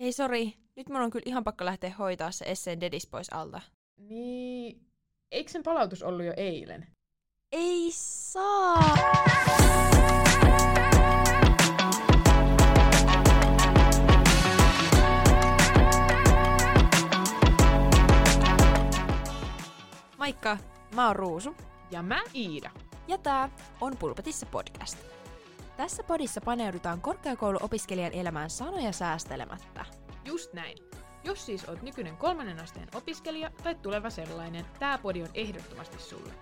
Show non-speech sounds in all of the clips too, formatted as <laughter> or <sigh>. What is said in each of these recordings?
Hei sori, nyt mun on kyllä ihan pakko lähteä hoitaa se esseen dedis pois alta. Niin, eikö sen palautus ollut jo eilen? Ei saa! Moikka, mä oon Ruusu. Ja mä Iida. Ja tää on Pulpetissa podcast. Tässä podissa paneudutaan korkeakouluopiskelijan elämään sanoja säästelemättä. Just näin. Jos siis oot nykyinen kolmannen asteen opiskelija tai tuleva sellainen, tää podi on ehdottomasti sulle.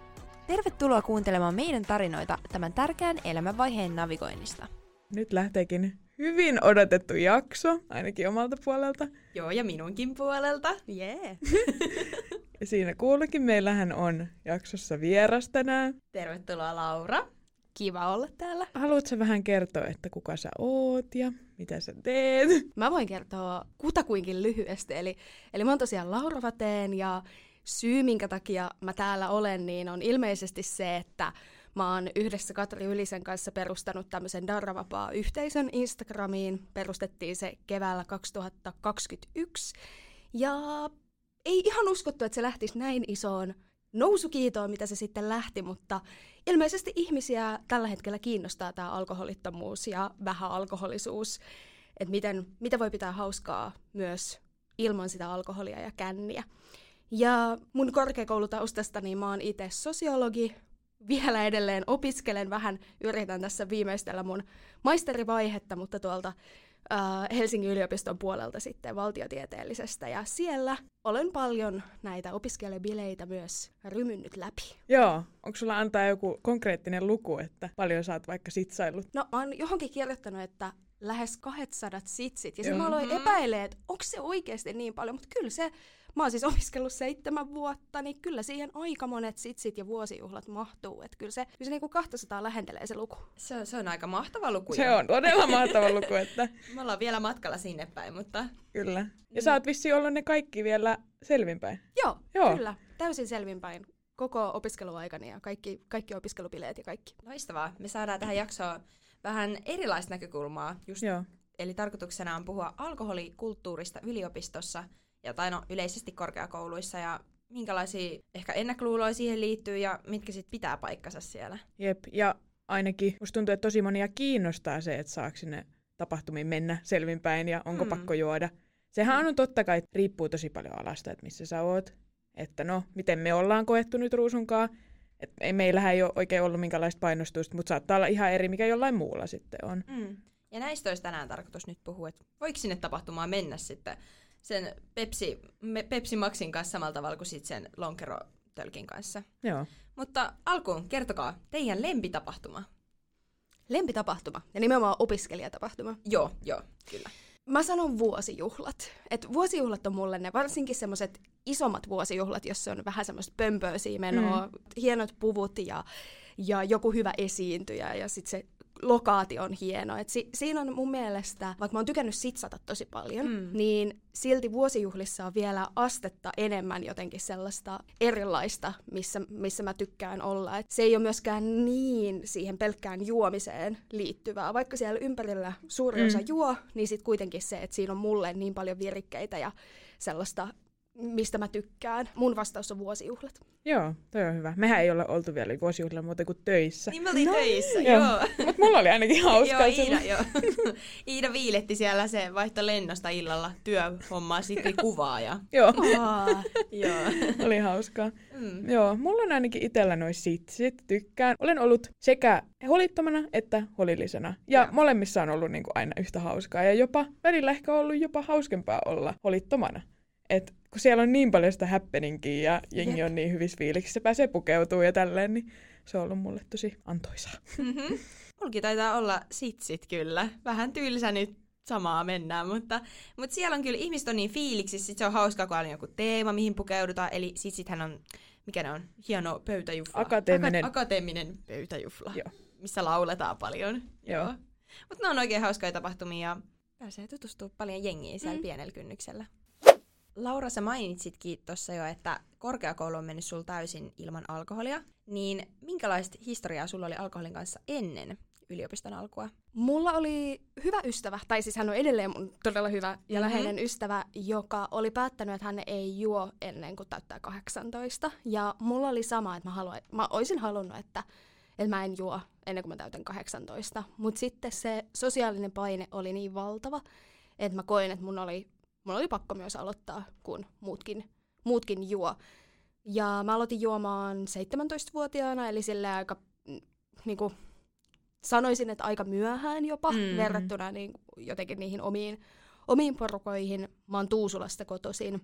Tervetuloa kuuntelemaan meidän tarinoita tämän tärkeän elämänvaiheen navigoinnista. Nyt lähteekin hyvin odotettu jakso, ainakin omalta puolelta. Joo, ja minunkin puolelta. Jee. Yeah. <laughs> Ja siinä kuulukin meillähän on jaksossa vieras tänään. Tervetuloa Laura. Kiva olla täällä. Haluatko vähän kertoa, että kuka sä oot ja mitä sä teet? Mä voin kertoa kutakuinkin lyhyesti. Eli, eli mä oon tosiaan Laura Vateen ja syy, minkä takia mä täällä olen, niin on ilmeisesti se, että mä oon yhdessä Katri Ylisen kanssa perustanut tämmöisen Darravapaa-yhteisön Instagramiin. Perustettiin se keväällä 2021. Ja ei ihan uskottu, että se lähtisi näin isoon nousukiitoon, mitä se sitten lähti, mutta ilmeisesti ihmisiä tällä hetkellä kiinnostaa tämä alkoholittomuus ja vähäalkoholisuus, että miten, mitä voi pitää hauskaa myös ilman sitä alkoholia ja känniä. Ja mun korkeakoulutaustasta, niin mä oon itse sosiologi, vielä edelleen opiskelen vähän, yritän tässä viimeistellä mun maisterivaihetta, mutta tuolta äh, Helsingin yliopiston puolelta sitten valtiotieteellisestä. Ja siellä olen paljon näitä opiskelijabileitä myös rymynnyt läpi. Joo, onko sulla antaa joku konkreettinen luku, että paljon sä oot vaikka sitsailut? No mä oon johonkin kirjoittanut, että lähes 200 sitsit. Ja sitten mä aloin epäilemään, että onko se oikeasti niin paljon, mutta kyllä se Mä oon siis opiskellut seitsemän vuotta, niin kyllä siihen aika monet sitsit ja vuosijuhlat mahtuu. Että kyllä se, kyllä se niinku 200 lähentelee se luku. Se on, se on aika mahtava luku. Se on todella mahtava luku. Että... <laughs> Me ollaan vielä matkalla sinne päin, mutta... Kyllä. Ja sä oot vissiin ollut ne kaikki vielä selvinpäin. Joo, Joo. kyllä. Täysin selvinpäin koko opiskeluaikani ja kaikki, kaikki opiskelupileet ja kaikki. Loistavaa. Me saadaan tähän jaksoon vähän erilaista näkökulmaa. Just, Joo. Eli tarkoituksena on puhua alkoholikulttuurista yliopistossa – ja tai no yleisesti korkeakouluissa ja minkälaisia ehkä ennakkoluuloja siihen liittyy ja mitkä sitten pitää paikkansa siellä. Jep, ja ainakin musta tuntuu, että tosi monia kiinnostaa se, että saako sinne tapahtumiin mennä selvinpäin ja onko mm. pakko juoda. Sehän on totta kai, riippuu tosi paljon alasta, että missä sä oot. Että no, miten me ollaan koettu nyt ruusunkaan. Et ei, meillähän ei ole oikein ollut minkälaista painostusta, mutta saattaa olla ihan eri, mikä jollain muulla sitten on. Mm. Ja näistä olisi tänään tarkoitus nyt puhua, että voiko sinne tapahtumaan mennä sitten sen Pepsi, me, Pepsi Maxin kanssa samalla tavalla kuin sit sen lonkerotölkin kanssa. Joo. Mutta alkuun kertokaa teidän lempitapahtuma. Lempitapahtuma ja nimenomaan opiskelijatapahtuma. Joo, joo, kyllä. Mä sanon vuosijuhlat. Et vuosijuhlat on mulle ne varsinkin semmoiset isommat vuosijuhlat, jossa on vähän semmoista pömpöisiä menoa, mm. hienot puvut ja, ja joku hyvä esiintyjä ja sitten se lokaatio on hieno. Et si- siinä on mun mielestä, vaikka mä oon tykännyt sitsata tosi paljon, mm. niin silti vuosijuhlissa on vielä astetta enemmän jotenkin sellaista erilaista, missä, missä mä tykkään olla. Et se ei ole myöskään niin siihen pelkkään juomiseen liittyvää. Vaikka siellä ympärillä suuri osa mm. juo, niin sitten kuitenkin se, että siinä on mulle niin paljon virikkeitä ja sellaista mistä mä tykkään. Mun vastaus on vuosijuhlat. Joo, toi on hyvä. Mehän ei olla oltu vielä vuosijuhlilla muuta kuin töissä. Niin me oltiin no, töissä, joo. joo. Mutta mulla oli ainakin <laughs> hauskaa. joo, Iida, <laughs> joo. Iida viiletti siellä se vaihto lennosta illalla työhommaa sitten kuvaa. Ja... joo. joo. <laughs> oli hauskaa. Mm. Joo, mulla on ainakin itsellä noin sitsit, tykkään. Olen ollut sekä holittomana että holillisena. Ja joo. molemmissa on ollut niinku aina yhtä hauskaa. Ja jopa välillä ehkä ollut jopa hauskempaa olla holittomana. Et kun siellä on niin paljon sitä happeningia ja jengi Jep. on niin hyvissä fiiliksissä, pääsee pukeutuu ja tälleen, niin se on ollut mulle tosi antoisaa. Mm-hmm. Mulki taitaa olla sitsit kyllä. Vähän tylsä nyt samaa mennään, mutta, mutta siellä on kyllä, ihmiset on niin fiiliksissä, sit se on hauskaa, kun on joku teema, mihin pukeudutaan, eli sitsithän on, mikä ne on, hieno pöytäjufla. Akateeminen. Aka- akateeminen pöytäjufla, Joo. missä lauletaan paljon. Joo. Joo. Mutta ne on oikein hauskoja tapahtumia ja pääsee tutustumaan paljon jengiä siellä mm. pienellä kynnyksellä. Laura, sä mainitsitkin tuossa jo, että korkeakoulu on mennyt sul täysin ilman alkoholia, niin minkälaista historiaa sulla oli alkoholin kanssa ennen yliopiston alkua? Mulla oli hyvä ystävä, tai siis hän on edelleen mun todella hyvä ja mm-hmm. läheinen ystävä, joka oli päättänyt, että hän ei juo ennen kuin täyttää 18. Ja mulla oli sama, että mä, haluan, mä olisin halunnut, että, että mä en juo ennen kuin mä täytän 18. Mutta sitten se sosiaalinen paine oli niin valtava, että mä koin, että mun oli, mun oli pakko myös aloittaa, kun muutkin, muutkin juo. Ja mä aloitin juomaan 17-vuotiaana, eli sille aika mm, niin kuin, sanoisin, että aika myöhään jopa mm. verrattuna niin, jotenkin niihin omiin, omiin porukoihin. Mä oon Tuusulasta kotoisin,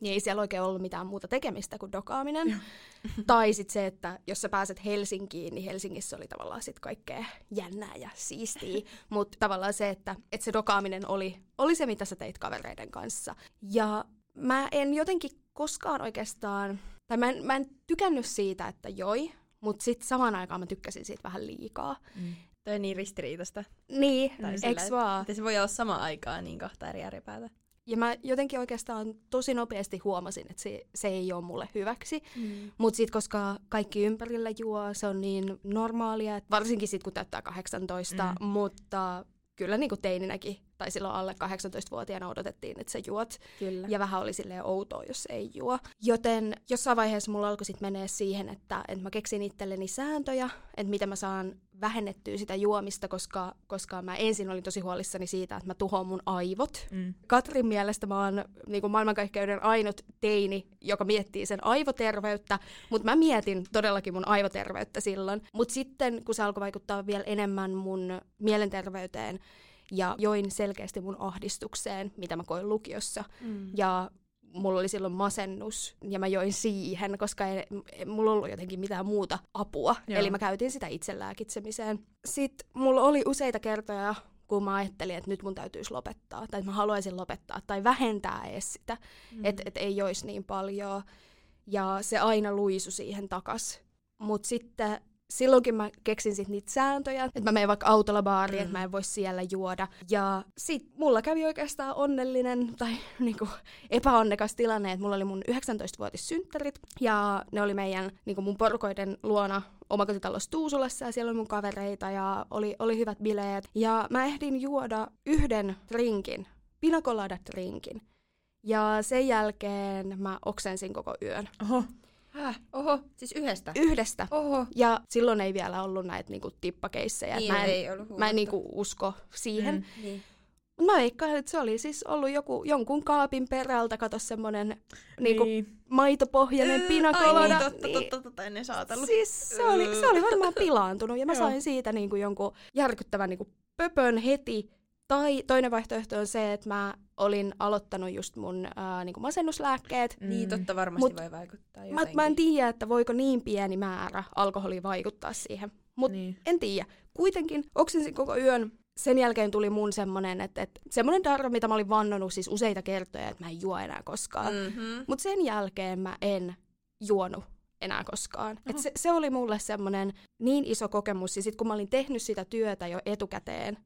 niin ei siellä oikein ollut mitään muuta tekemistä kuin dokaaminen. <laughs> tai sitten se, että jos sä pääset Helsinkiin, niin Helsingissä oli tavallaan sit kaikkea jännää ja siistiä. <laughs> Mutta tavallaan se, että, että se dokaaminen oli, oli se, mitä sä teit kavereiden kanssa. Ja mä en jotenkin koskaan oikeastaan, tai mä en, mä en tykännyt siitä, että joi, mutta sitten samaan aikaan mä tykkäsin siitä vähän liikaa. Mm. Toi on niin ristiriitasta. Niin, eikö vaan? Että se voi olla sama aikaa niin kahta eri ääripäätä. Ja mä jotenkin oikeastaan tosi nopeasti huomasin, että se, se ei ole mulle hyväksi. Mm. Mutta sitten koska kaikki ympärillä juo, se on niin normaalia, että varsinkin sitten kun täyttää 18, mm. mutta kyllä niin kuin teininäkin, tai silloin alle 18-vuotiaana odotettiin, että sä juot. Kyllä. Ja vähän oli silleen outoa, jos ei juo. Joten jossain vaiheessa mulla alkoi sitten menee siihen, että, että mä keksin itselleni sääntöjä, että miten mä saan vähennettyä sitä juomista, koska, koska mä ensin olin tosi huolissani siitä, että mä tuhoan mun aivot. Mm. Katrin mielestä mä oon niin maailmankaikkeuden ainut teini, joka miettii sen aivoterveyttä, mutta mä mietin todellakin mun aivoterveyttä silloin. Mutta sitten, kun se alkoi vaikuttaa vielä enemmän mun mielenterveyteen, ja join selkeästi mun ahdistukseen, mitä mä koin lukiossa. Mm. Ja mulla oli silloin masennus ja mä join siihen, koska ei, ei mulla ollut jotenkin mitään muuta apua. Joo. Eli mä käytin sitä itselääkitsemiseen. Sitten mulla oli useita kertoja, kun mä ajattelin, että nyt mun täytyisi lopettaa, tai että mä haluaisin lopettaa, tai vähentää edes sitä, mm. että et ei joisi niin paljon. Ja se aina luisu siihen takas. Mutta sitten silloinkin mä keksin sit niitä sääntöjä, että mä menen vaikka autolla baariin, mm. että mä en voi siellä juoda. Ja sit mulla kävi oikeastaan onnellinen tai <laughs> niinku epäonnekas tilanne, että mulla oli mun 19-vuotis synttärit ja ne oli meidän niinku mun porukoiden luona omakotitalossa Tuusulassa ja siellä oli mun kavereita ja oli, oli hyvät bileet. Ja mä ehdin juoda yhden drinkin, pinacolada drinkin. Ja sen jälkeen mä oksensin koko yön. Oho. Häh? Oho, siis yhdestä? Yhdestä. Oho. Ja silloin ei vielä ollut näitä niinku, tippakeissejä. Niin, mä en, ei ollut mä en niinku, usko siihen. Mm, niin. Mä veikkaan, että se oli siis ollut joku, jonkun kaapin perältä, kato semmonen niinku, niin. maitopohjainen öö, pinakolada. Ai niin, totta, niin, totta, totta, ennen saatellut. Siis se oli, se oli varmaan pilaantunut ja mä sain siitä niinku, jonkun järkyttävän niinku, pöpön heti. Tai toinen vaihtoehto on se, että mä olin aloittanut just mun ää, niin masennuslääkkeet. Mm. Niin, totta varmasti Mut voi vaikuttaa Mä, mä en tiedä, että voiko niin pieni määrä alkoholia vaikuttaa siihen. Mutta niin. en tiedä. Kuitenkin oksensin koko yön. Sen jälkeen tuli mun semmonen, että, että semmonen darra, mitä mä olin vannonut siis useita kertoja, että mä en juo enää koskaan. Mm-hmm. Mutta sen jälkeen mä en juonut enää koskaan. Et se, se oli mulle semmoinen niin iso kokemus. Ja sitten kun mä olin tehnyt sitä työtä jo etukäteen,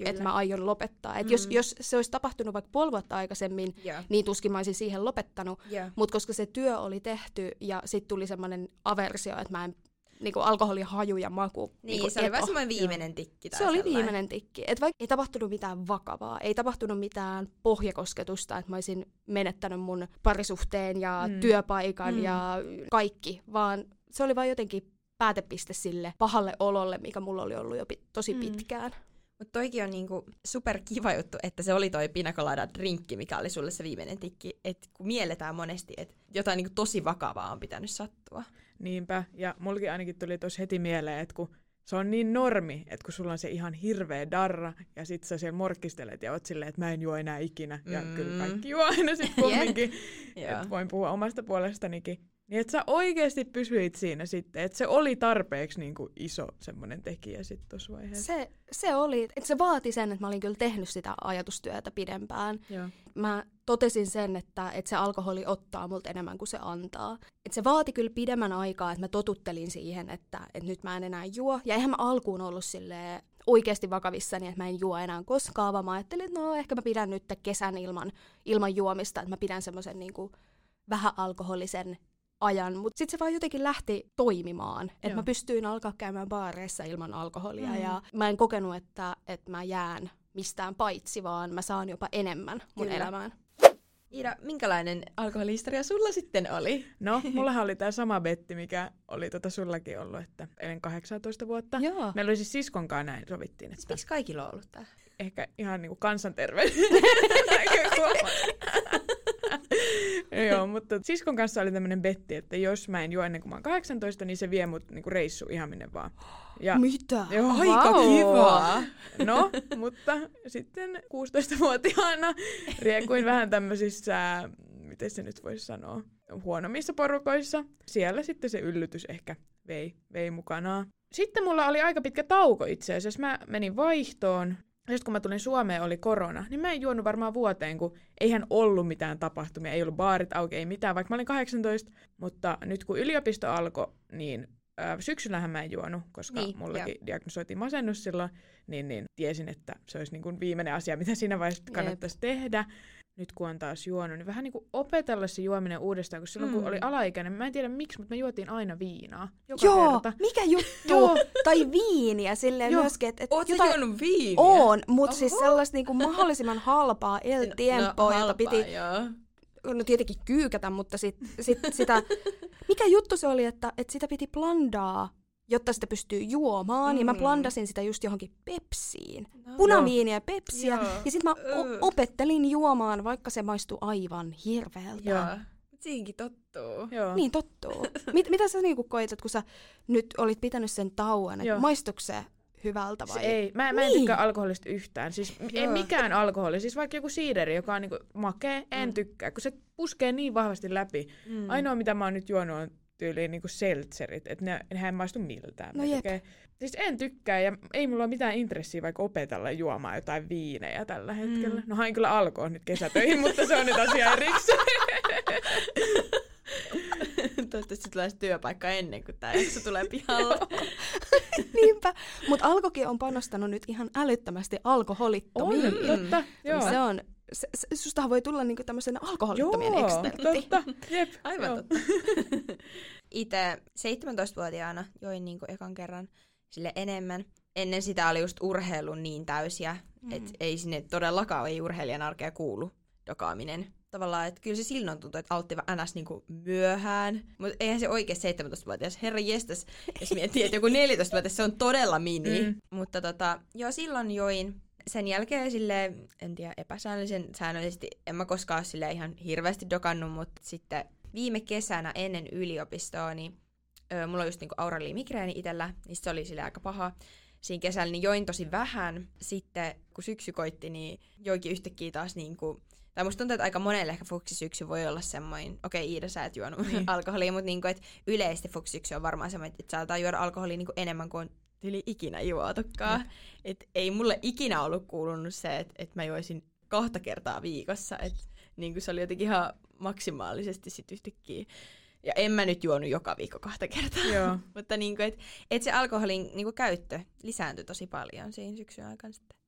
että mä aion lopettaa. Et mm. jos, jos se olisi tapahtunut vaikka puoli vuotta aikaisemmin, yeah. niin tuskin mä olisin siihen lopettanut. Yeah. Mutta koska se työ oli tehty ja sitten tuli semmoinen aversio, että mä en niinku alkoholin haju ja maku. Niin, niinku se oli vähän semmoinen viimeinen tikki. Tai se sellainen. oli viimeinen tikki. Et vaikka ei tapahtunut mitään vakavaa, ei tapahtunut mitään pohjakosketusta, että mä olisin menettänyt mun parisuhteen ja mm. työpaikan mm. ja kaikki, vaan se oli vain jotenkin päätepiste sille pahalle ololle, mikä mulla oli ollut jo pi- tosi mm. pitkään. Mutta toikin on niinku super kiva juttu, että se oli toi pinacolada drinkki, mikä oli sulle se viimeinen tikki. Että kun mielletään monesti, että jotain niinku tosi vakavaa on pitänyt sattua. Niinpä, ja mulki ainakin tuli tosi heti mieleen, että kun se on niin normi, että kun sulla on se ihan hirveä darra, ja sit sä siellä morkkistelet ja oot silleen, että mä en juo enää ikinä, ja mm. kyllä kaikki juo aina sit kumminkin. <laughs> yeah. voin puhua omasta puolestanikin. Niin että sä oikeasti pysyit siinä sitten, että se oli tarpeeksi niin kuin iso semmoinen tekijä sitten tuossa vaiheessa. Se, se oli, että se vaati sen, että mä olin kyllä tehnyt sitä ajatustyötä pidempään. Joo. Mä totesin sen, että, että se alkoholi ottaa multa enemmän kuin se antaa. Että se vaati kyllä pidemmän aikaa, että mä totuttelin siihen, että, että nyt mä en enää juo. Ja eihän mä alkuun ollut silleen oikeasti vakavissani, että mä en juo enää koskaan, vaan mä ajattelin, että no ehkä mä pidän nyt kesän ilman, ilman juomista, että mä pidän semmoisen niin vähän alkoholisen ajan, mutta sitten se vaan jotenkin lähti toimimaan. Että mä pystyin alkaa käymään baareissa ilman alkoholia mm. ja mä en kokenut, että, että mä jään mistään paitsi, vaan mä saan jopa enemmän mun Kyllä. elämään. Iida, minkälainen alkoholihistoria sulla sitten oli? No, <laughs> mullahan oli tämä sama betti, mikä oli tota sullakin ollut, että ennen 18 vuotta. Joo. Meillä oli siis siskonkaan näin, sovittiin. Että... Miksi kaikilla on ollut tämä? Ehkä ihan niinku kansanterveyden <laughs> <laughs> Joo, mutta siskon kanssa oli tämmöinen betti, että jos mä en juo ennen kuin mä oon 18, niin se vie mut niinku reissu ihan minne vaan. Ja, <gasps> Mitä? Joo, Aika wow. kiva! <laughs> No, mutta sitten 16-vuotiaana riekuin vähän tämmöisissä, miten se nyt voisi sanoa, huonommissa porukoissa. Siellä sitten se yllytys ehkä vei, vei mukanaan. Sitten mulla oli aika pitkä tauko itse asiassa. Mä menin vaihtoon sitten kun mä tulin Suomeen, oli korona, niin mä en juonut varmaan vuoteen, kun eihän ollut mitään tapahtumia, ei ollut baarit auki, ei mitään, vaikka mä olin 18. Mutta nyt kun yliopisto alkoi, niin äh, syksyllähän mä en juonut, koska niin, mullakin jo. diagnosoitiin masennus silloin, niin, niin tiesin, että se olisi niin kuin viimeinen asia, mitä siinä vaiheessa kannattaisi Jep. tehdä nyt kun on taas juonut, niin vähän niin kuin opetella se juominen uudestaan, kun silloin mm. kun oli alaikäinen, mä en tiedä miksi, mutta me juotiin aina viinaa. Joka Joo, kerta. mikä juttu? tai viiniä silleen Joo. myöskin. Että, et jotain... juonut viiniä? On, mutta siis sellaista niin kuin mahdollisimman halpaa el tiempoa, no, jota piti... Joo. No tietenkin kyykätä, mutta sit, sit, sitä... Mikä juttu se oli, että, että sitä piti blandaa jotta sitä pystyy juomaan. Mm. Ja mä mm. blandasin sitä just johonkin pepsiin. No. Punaviiniä ja pepsiä. Joo. Ja sitten mä <laughs> o- opettelin juomaan, vaikka se maistui aivan hirveältä. Joo. Siinkin tottuu. Joo. Niin tottuu. <laughs> Mit, mitä sä niinku koitat, kun sä nyt olit pitänyt sen tauon, että maistuiko se hyvältä vai? Se ei, mä, mä en niin. tykkää alkoholista yhtään. Siis ei mikään alkoholi, siis vaikka joku siideri, joka on niinku makea, en mm. tykkää, kun se puskee niin vahvasti läpi. Mm. Ainoa mitä mä oon nyt juonut on tyyliin niinku seltserit, että ne, nehän ei maistu miltään. No jep. Siis en tykkää ja ei mulla ole mitään intressiä vaikka opetella juomaan jotain viinejä tällä hetkellä. Mm. No hain kyllä alkoon nyt kesätöihin, <laughs> mutta se on nyt asia erikseen. <laughs> Toivottavasti tulee työpaikka ennen kuin tämä jakso tulee pihalle. <laughs> Niinpä. Mutta Alkokin on panostanut nyt ihan älyttömästi alkoholittomiin. On, totta. Joo. Se on se, se, sustahan voi tulla niinku tämmöisen alkoholittomien Joo, ekspertti. totta. Jep. <laughs> Aivan Joo. totta. <laughs> Itse 17-vuotiaana join niinku ekan kerran sille enemmän. Ennen sitä oli just urheilu niin täysiä, mm. että ei sinne todellakaan ei urheilijan arkea kuulu dokaaminen. Tavallaan, että kyllä se silloin tuntui, että altti ns. Niinku myöhään. Mutta eihän se oikein 17-vuotias. Herra jestas, jos miettii, että joku 14-vuotias, se on todella mini. Mm. Mutta tota, joo, silloin join sen jälkeen sille en tiedä, epäsäännöllisen säännöllisesti, en mä koskaan sille ihan hirveästi dokannut, mutta sitten viime kesänä ennen yliopistoa, niin ö, mulla on just niinku aurali migreeni itsellä, niin se oli sille aika paha. Siinä kesällä niin join tosi vähän. Sitten kun syksy koitti, niin joikin yhtäkkiä taas niinku, tai musta tuntuu, että aika monelle ehkä fuksisyksy voi olla semmoinen, okei okay, Iida, sä et juonut niin. alkoholia, mutta niinku, että yleisesti fuksisyksy on varmaan semmoinen, että saattaa juoda alkoholia niinku enemmän kuin tyli ikinä juotukaan. Mm. Et ei mulle ikinä ollut kuulunut se, että et mä joisin kahta kertaa viikossa. Et niin se oli jotenkin ihan maksimaalisesti sit yhtäkkiä. Ja en mä nyt juonut joka viikko kahta kertaa. Joo. <laughs> Mutta niin kuin, et, et se alkoholin niin kuin käyttö lisääntyi tosi paljon siinä syksyn aikana sitten.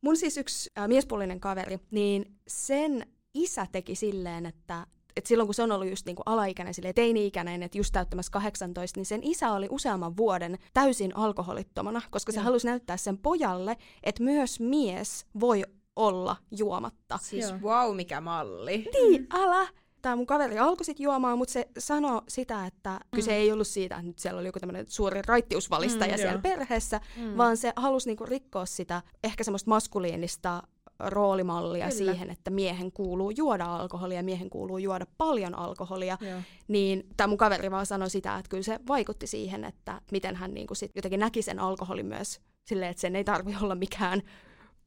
Mun siis yksi äh, miespuolinen kaveri, niin sen isä teki silleen, että et silloin kun se on ollut just niinku alaikäinen, sille teini-ikäinen, että just täyttämässä 18, niin sen isä oli useamman vuoden täysin alkoholittomana, koska se halusi näyttää sen pojalle, että myös mies voi olla juomatta. Siis Joo. wow, mikä malli. Niin, älä! Tämä mun kaveri alkoi sitten juomaan, mutta se sanoi sitä, että mm. kyse ei ollut siitä, että nyt siellä oli joku tämmöinen suuri raittiusvalistaja mm, siellä jo. perheessä, mm. vaan se halusi niinku rikkoa sitä ehkä semmoista maskuliinista roolimallia Kyllä. siihen, että miehen kuuluu juoda alkoholia, miehen kuuluu juoda paljon alkoholia, Joo. niin tämä mun kaveri vaan sanoi sitä, että kyllä se vaikutti siihen, että miten hän niin kuin sit jotenkin näki sen alkoholin myös silleen, että sen ei tarvi <laughs> olla mikään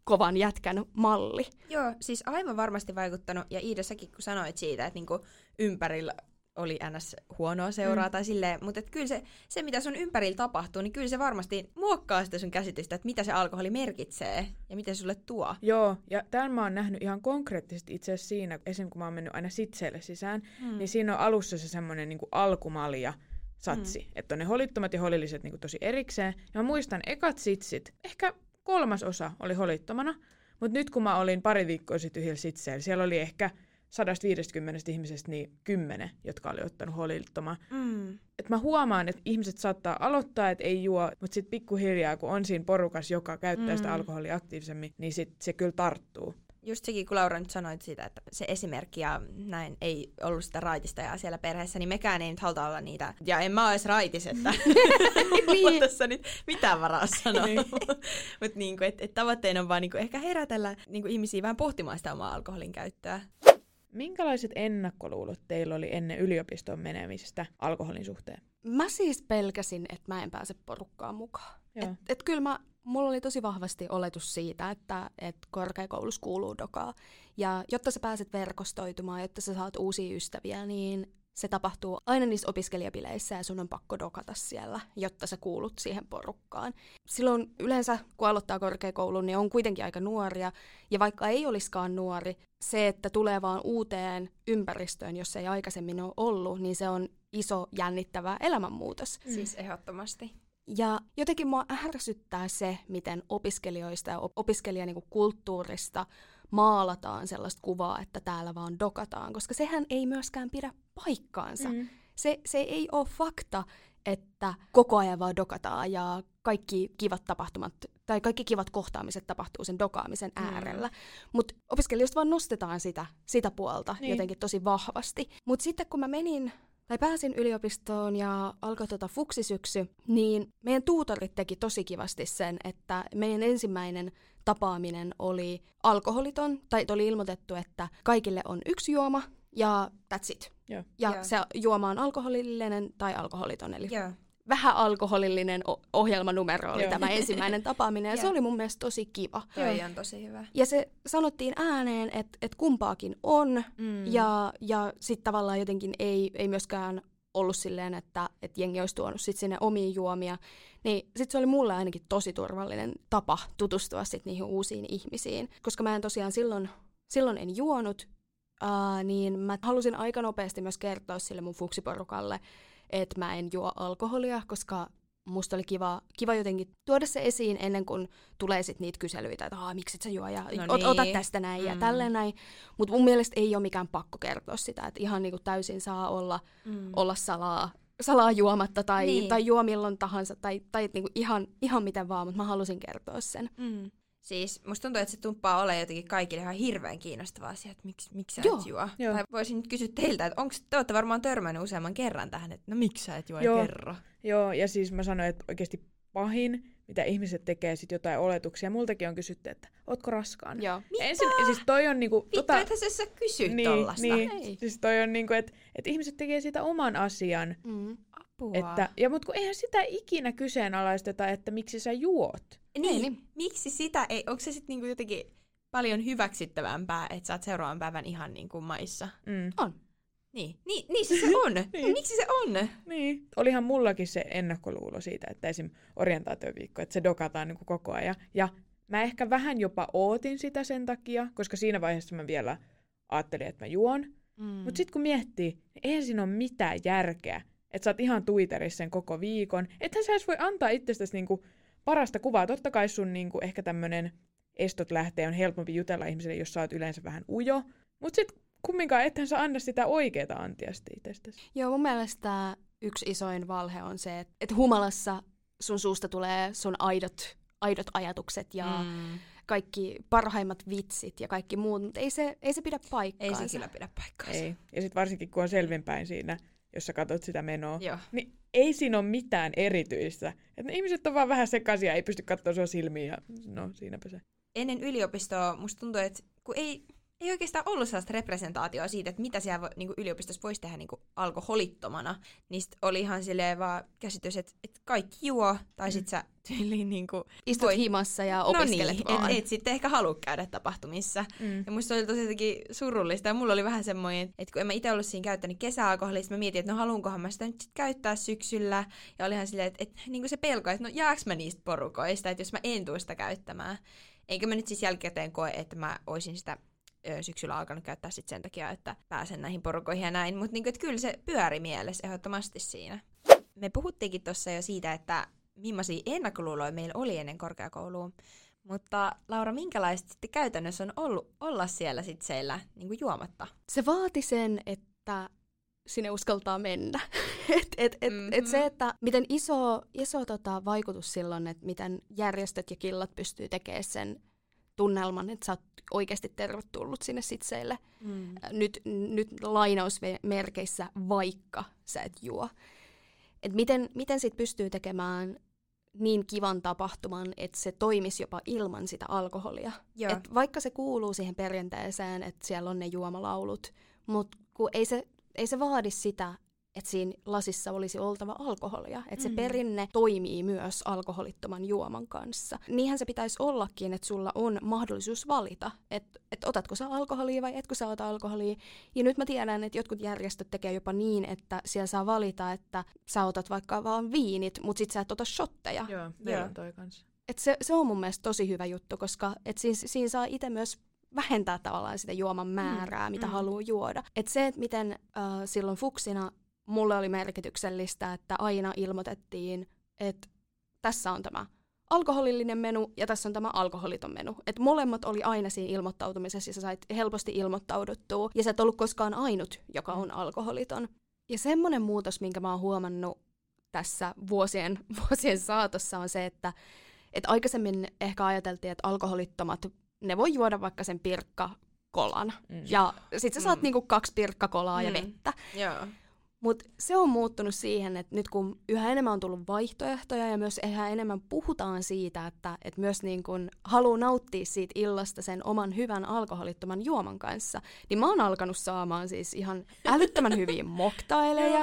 kovan jätkän malli. Joo, siis aivan varmasti vaikuttanut. Ja Iida, säkin kun sanoit siitä, että niinku ympärillä oli ns. huonoa seuraa mm. tai silleen, mutta et kyllä se, se, mitä sun ympärillä tapahtuu, niin kyllä se varmasti muokkaa sitä sun käsitystä, että mitä se alkoholi merkitsee ja mitä se sulle tuo. Joo, ja tämän mä oon nähnyt ihan konkreettisesti itse asiassa siinä, esim. kun mä oon mennyt aina sitseille sisään, mm. niin siinä on alussa se semmoinen niin alkumalja, satsi, mm. että on ne holittomat ja holilliset niin tosi erikseen. Ja mä muistan ekat sitsit, ehkä kolmas osa oli holittomana, mutta nyt kun mä olin pari viikkoa sitten yhdellä sitseillä, siellä oli ehkä 150 ihmisestä niin 10, jotka oli ottanut holiltoma. Mm. Et mä huomaan, että ihmiset saattaa aloittaa, että ei juo, mutta sitten pikkuhiljaa, kun on siinä porukas, joka käyttää mm. sitä alkoholia aktiivisemmin, niin sit se kyllä tarttuu just sekin, kun Laura nyt sanoit siitä, että se esimerkki ja näin ei ollut sitä raitista ja siellä perheessä, niin mekään ei nyt haluta olla niitä. Ja en mä ole edes raitis, että <laughs> niin. <laughs> tässä nyt mitään varaa sanoa. niin. Mutta niinku, et, et tavoitteena on vaan niinku ehkä herätellä niinku ihmisiä vähän pohtimaan sitä omaa alkoholin käyttöä. Minkälaiset ennakkoluulot teillä oli ennen yliopistoon menemistä alkoholin suhteen? Mä siis pelkäsin, että mä en pääse porukkaan mukaan. Että et kyllä mä mulla oli tosi vahvasti oletus siitä, että, että korkeakoulussa kuuluu dokaa. Ja jotta sä pääset verkostoitumaan, jotta sä saat uusia ystäviä, niin se tapahtuu aina niissä opiskelijapileissä ja sun on pakko dokata siellä, jotta sä kuulut siihen porukkaan. Silloin yleensä, kun aloittaa korkeakoulun, niin on kuitenkin aika nuoria. Ja vaikka ei olisikaan nuori, se, että tulee vaan uuteen ympäristöön, jos ei aikaisemmin ole ollut, niin se on iso jännittävä elämänmuutos. Mm. Siis ehdottomasti. Ja jotenkin mua ärsyttää se, miten opiskelijoista ja opiskelijakulttuurista maalataan sellaista kuvaa, että täällä vaan dokataan, koska sehän ei myöskään pidä paikkaansa. Mm. Se, se ei ole fakta, että koko ajan vaan dokataan ja kaikki kivat tapahtumat tai kaikki kivat kohtaamiset tapahtuu sen dokaamisen mm. äärellä. Mm. Mutta opiskelijoista vaan nostetaan sitä, sitä puolta niin. jotenkin tosi vahvasti. Mutta sitten kun mä menin tai pääsin yliopistoon ja alkoi tuota fuksisyksy, niin meidän tuutorit teki tosi kivasti sen, että meidän ensimmäinen tapaaminen oli alkoholiton, tai oli ilmoitettu, että kaikille on yksi juoma ja that's it. Yeah. Ja yeah. se juoma on alkoholillinen tai alkoholiton, eli yeah vähän alkoholillinen ohjelmanumero oli Joo. tämä ensimmäinen tapaaminen, ja se oli mun mielestä tosi kiva. Joo, on tosi hyvä. Ja se sanottiin ääneen, että et kumpaakin on, mm. ja, ja sitten tavallaan jotenkin ei, ei myöskään ollut silleen, että, että jengi olisi tuonut sit sinne omiin juomia, niin sitten se oli mulle ainakin tosi turvallinen tapa tutustua sit niihin uusiin ihmisiin, koska mä en tosiaan silloin, silloin en juonut, uh, niin mä halusin aika nopeasti myös kertoa sille mun fuksiporukalle, että mä en juo alkoholia, koska musta oli kiva, kiva jotenkin tuoda se esiin ennen kuin tulee sit niitä kyselyitä, että miksi et sä juo ja no ot, niin. ota tästä näin mm. ja tälleen näin. Mutta mun mielestä ei ole mikään pakko kertoa sitä, että ihan niinku täysin saa olla, mm. olla salaa, salaa juomatta tai, niin. tai juo milloin tahansa tai, tai niinku ihan, ihan miten vaan, mutta mä halusin kertoa sen. Mm. Siis musta tuntuu, että se tumppaa ole jotenkin kaikille ihan hirveän kiinnostava asia, että miksi, miksi sä Joo. et juo. Joo. Tai voisin nyt kysyä teiltä, että onko te olette varmaan törmännyt useamman kerran tähän, että no miksi sä et juo Joo. kerro. Joo, ja siis mä sanoin, että oikeasti pahin, mitä ihmiset tekee sit jotain oletuksia. Multakin on kysytty, että ootko raskaan? Joo. Mitä? Ensin, siis toi on niinku... Vittu, tota... että sä kysyt niin, tollasta. Niin, Ei. siis toi on niinku, että et ihmiset tekee siitä oman asian. Mm. Apua. Että, ja mut kun eihän sitä ikinä kyseenalaisteta, että miksi sä juot. Niin, niin. miksi sitä ei, onko se sitten niinku jotenkin paljon hyväksyttävämpää, että sä oot seuraavan päivän ihan niinku maissa? Mm. On. Niin, niin, niin se, se on. <laughs> niin. Miksi se on? Niin. Olihan mullakin se ennakkoluulo siitä, että esim. orientaatioviikko, että se dokataan niin kuin koko ajan. Ja mä ehkä vähän jopa ootin sitä sen takia, koska siinä vaiheessa mä vielä ajattelin, että mä juon. Mm. Mutta sitten kun miettii, niin eihän siinä ole mitään järkeä, että sä oot ihan Twitterissä sen koko viikon. Ethän sä edes voi antaa itsestäsi niinku parasta kuvaa. Totta kai sun niinku ehkä tämmönen estot lähtee on helpompi jutella ihmiselle, jos sä oot yleensä vähän ujo. Mutta sitten kumminkaan ethän sä anna sitä oikeaa antiasti itsestäsi. Joo, mun mielestä yksi isoin valhe on se, että et humalassa sun suusta tulee sun aidot, aidot ajatukset ja mm. kaikki parhaimmat vitsit ja kaikki muut, mutta ei se, ei se pidä paikkaansa. Ei se kyllä pidä paikkaansa. Ei. Ja sitten varsinkin kun on selvinpäin siinä, jos sä katsot sitä menoa, Joo. niin ei siinä ole mitään erityistä. Et ne ihmiset on vaan vähän sekaisia, ei pysty katsoa sua silmiin ja no siinäpä se. Ennen yliopistoa musta tuntuu, että kun ei ei oikeastaan ollut sellaista representaatioa siitä, että mitä siellä niin kuin yliopistossa voisi tehdä niin kuin alkoholittomana. Niistä oli ihan silleen vaan käsitys, että, että kaikki juo, tai sit sä tyyliin niin kuin Istut voi... himassa ja opiskelet no niin, vaan. Et, et sitten ehkä halua käydä tapahtumissa. Mm. Ja musta oli tosi jotenkin surullista, ja mulla oli vähän semmoinen, että kun en mä itse ollut siinä käyttänyt kesäalkoholia, mä mietin, että no haluankohan mä sitä nyt sit käyttää syksyllä. Ja olihan silleen, että, että niin kuin se pelko, että no jääks mä niistä porukoista, että jos mä en tuu sitä käyttämään. Enkä mä nyt siis jälkikäteen koe, että mä olisin sitä syksyllä alkanut käyttää sit sen takia, että pääsen näihin porukoihin ja näin. Mutta niinku, kyllä se pyöri mielessä ehdottomasti siinä. Me puhuttiinkin tuossa jo siitä, että millaisia ennakkoluuloja meillä oli ennen korkeakoulua. Mutta Laura, minkälaista sitten käytännössä on ollut olla siellä sitseillä niin kuin juomatta? Se vaati sen, että sinne uskaltaa mennä. <laughs> et, et, et, mm-hmm. et se, että miten iso, iso tota, vaikutus silloin, että miten järjestöt ja killat pystyy tekemään sen tunnelman, että sä oot oikeasti tervetullut sinne sitseille. Mm. Nyt, nyt lainausmerkeissä, vaikka sä et juo. Et miten, miten sit pystyy tekemään niin kivan tapahtuman, että se toimisi jopa ilman sitä alkoholia. Et vaikka se kuuluu siihen perinteeseen, että siellä on ne juomalaulut, mutta ei se, ei se vaadi sitä, että siinä lasissa olisi oltava alkoholia. Että se mm. perinne toimii myös alkoholittoman juoman kanssa. Niinhän se pitäisi ollakin, että sulla on mahdollisuus valita, että et otatko sä alkoholia vai etkö sä ota alkoholia. Ja nyt mä tiedän, että jotkut järjestöt tekee jopa niin, että siellä saa valita, että sä otat vaikka vaan viinit, mutta sit sä et ota shotteja. Joo, meillä on toi kanssa. Et se, se on mun mielestä tosi hyvä juttu, koska et siinä, siinä saa itse myös vähentää tavallaan sitä juoman määrää, mm, mitä mm. haluaa juoda. Et se, että miten äh, silloin fuksina mulle oli merkityksellistä, että aina ilmoitettiin, että tässä on tämä alkoholillinen menu ja tässä on tämä alkoholiton menu. Että molemmat oli aina siinä ilmoittautumisessa ja sä sait helposti ilmoittauduttua. Ja sä et ollut koskaan ainut, joka on alkoholiton. Ja semmoinen muutos, minkä mä oon huomannut tässä vuosien, <laughs> vuosien saatossa on se, että, että aikaisemmin ehkä ajateltiin, että alkoholittomat, ne voi juoda vaikka sen pirkka kolan. Mm. Ja sit sä saat mm. niinku kaksi pirkkakolaa mm. ja vettä. Joo. Mutta se on muuttunut siihen, että nyt kun yhä enemmän on tullut vaihtoehtoja ja myös yhä enemmän puhutaan siitä, että, että myös niin kun haluaa nauttia siitä illasta sen oman hyvän alkoholittoman juoman kanssa, niin mä oon alkanut saamaan siis ihan älyttömän <laughs> hyviä moktaileja.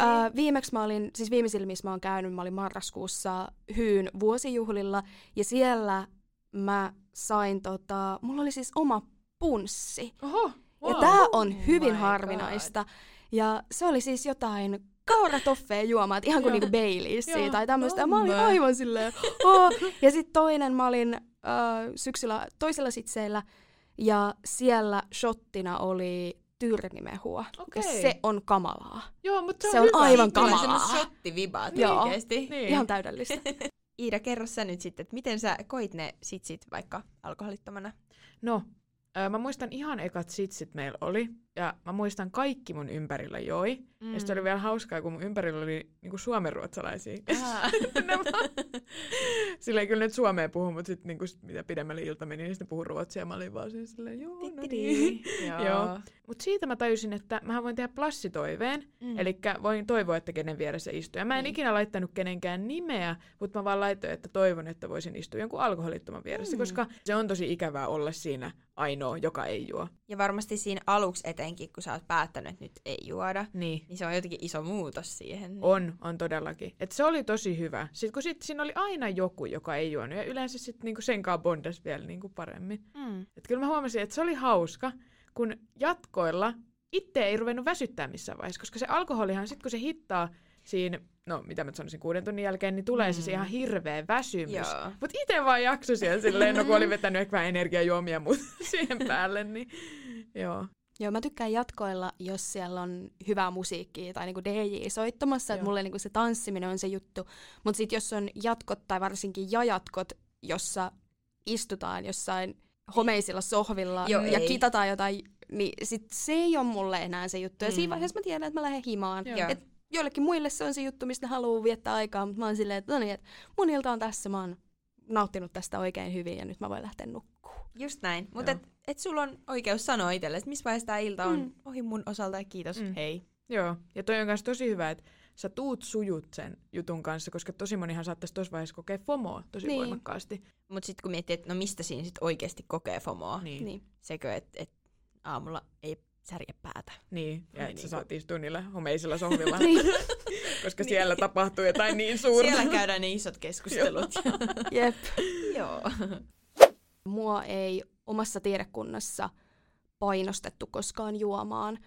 äh, viimeksi mä olin, siis viimeisillä missä mä oon käynyt, mä olin marraskuussa Hyyn vuosijuhlilla ja siellä mä sain tota, mulla oli siis oma punssi. Oho, wow. Ja tää on hyvin oh harvinaista. God. Ja se oli siis jotain kauratoffeja juomaa, ihan kuin niinku Baileysia tai tämmöistä. Ja mä olin aivan silleen, oh. Ja sitten toinen, mä olin äh, syksyllä toisella sitseillä, ja siellä shottina oli tyrnimehua. Okay. Ja se on kamalaa. Joo, mutta se on, se on aivan kamalaa. Se on shottivibat Joo, oikeesti. Niin. Ihan täydellistä. <laughs> Iida, kerro sä nyt sitten, että miten sä koit ne sitsit vaikka alkoholittomana? No, äh, mä muistan ihan ekat sitsit meillä oli. Ja mä muistan kaikki mun ympärillä joi. Mm. Ja sitten oli vielä hauskaa, kun mun ympärillä oli niinku suomenruotsalaisia. <laughs> Silleen kyllä nyt suomea puhuu, mutta sitten niinku, mitä pidemmälle ilta meni, niin sitten puhuu ruotsia. Mä olin vaan silleen, joo, no niin. <laughs> joo. Mutta siitä mä tajusin, että mä voin tehdä plassitoiveen. Mm. Eli voin toivoa, että kenen vieressä istuu. Ja mä en mm. ikinä laittanut kenenkään nimeä, mutta mä vaan laitoin, että toivon, että voisin istua jonkun alkoholittoman vieressä, mm. koska se on tosi ikävää olla siinä ainoa, joka ei juo. Ja varmasti siinä aluksi etenkin, kun sä oot päättänyt, että nyt ei juoda, niin, niin se on jotenkin iso muutos siihen. Niin. On, on todellakin. Et se oli tosi hyvä. Sitten kun sit, siinä oli aina joku, joka ei juonut, ja yleensä sitten niinku sen kanssa bondas vielä niinku paremmin. Mm. Et kyllä mä huomasin, että se oli hauska, kun jatkoilla itse ei ruvennut väsyttää missään vaiheessa, koska se alkoholihan sitten kun se hittaa siinä, no mitä mä sanoisin, kuuden tunnin jälkeen, niin tulee mm. se ihan hirveä väsymys. Mutta itse vaan jakso siellä silleen, no kun oli <laughs> vetänyt ehkä vähän energiajuomia mutta <laughs> siihen päälle, niin joo. Joo, mä tykkään jatkoilla, jos siellä on hyvää musiikkia tai niinku DJ soittamassa, että mulle niinku se tanssiminen on se juttu. Mutta sitten jos on jatkot tai varsinkin jajatkot, jossa istutaan jossain homeisilla sohvilla Joo, ja ei. kitataan jotain, niin sit se ei ole mulle enää se juttu. Ja mm. siinä vaiheessa mä tiedän, että mä lähden himaan. Et joillekin muille se on se juttu, mistä ne haluaa viettää aikaa, mutta mä oon silleen, että no niin, että mun ilta on tässä, mä oon nauttinut tästä oikein hyvin ja nyt mä voin lähteä nukkuun. Just näin, mutta et, et sulla on oikeus sanoa itselle, että missä vaiheessa tämä ilta on mm. ohi mun osalta ja kiitos, mm. hei. Joo, ja toi on myös tosi hyvä, että sä tuut sujut sen jutun kanssa, koska tosi monihan saattaisi tuossa vaiheessa kokea FOMOa tosi niin. voimakkaasti. Mutta sitten kun miettii, että no mistä siinä sit oikeasti kokee FOMOa, niin. niin. sekö, että et aamulla ei särje päätä. Niin, ja että sä saat istua niillä homeisilla sohvilla, <laughs> niin. koska niin. siellä tapahtuu jotain niin suurta. Siellä <laughs> käydään ne isot keskustelut. <laughs> Jep. Joo. Mua ei omassa tiedekunnassa painostettu koskaan juomaan.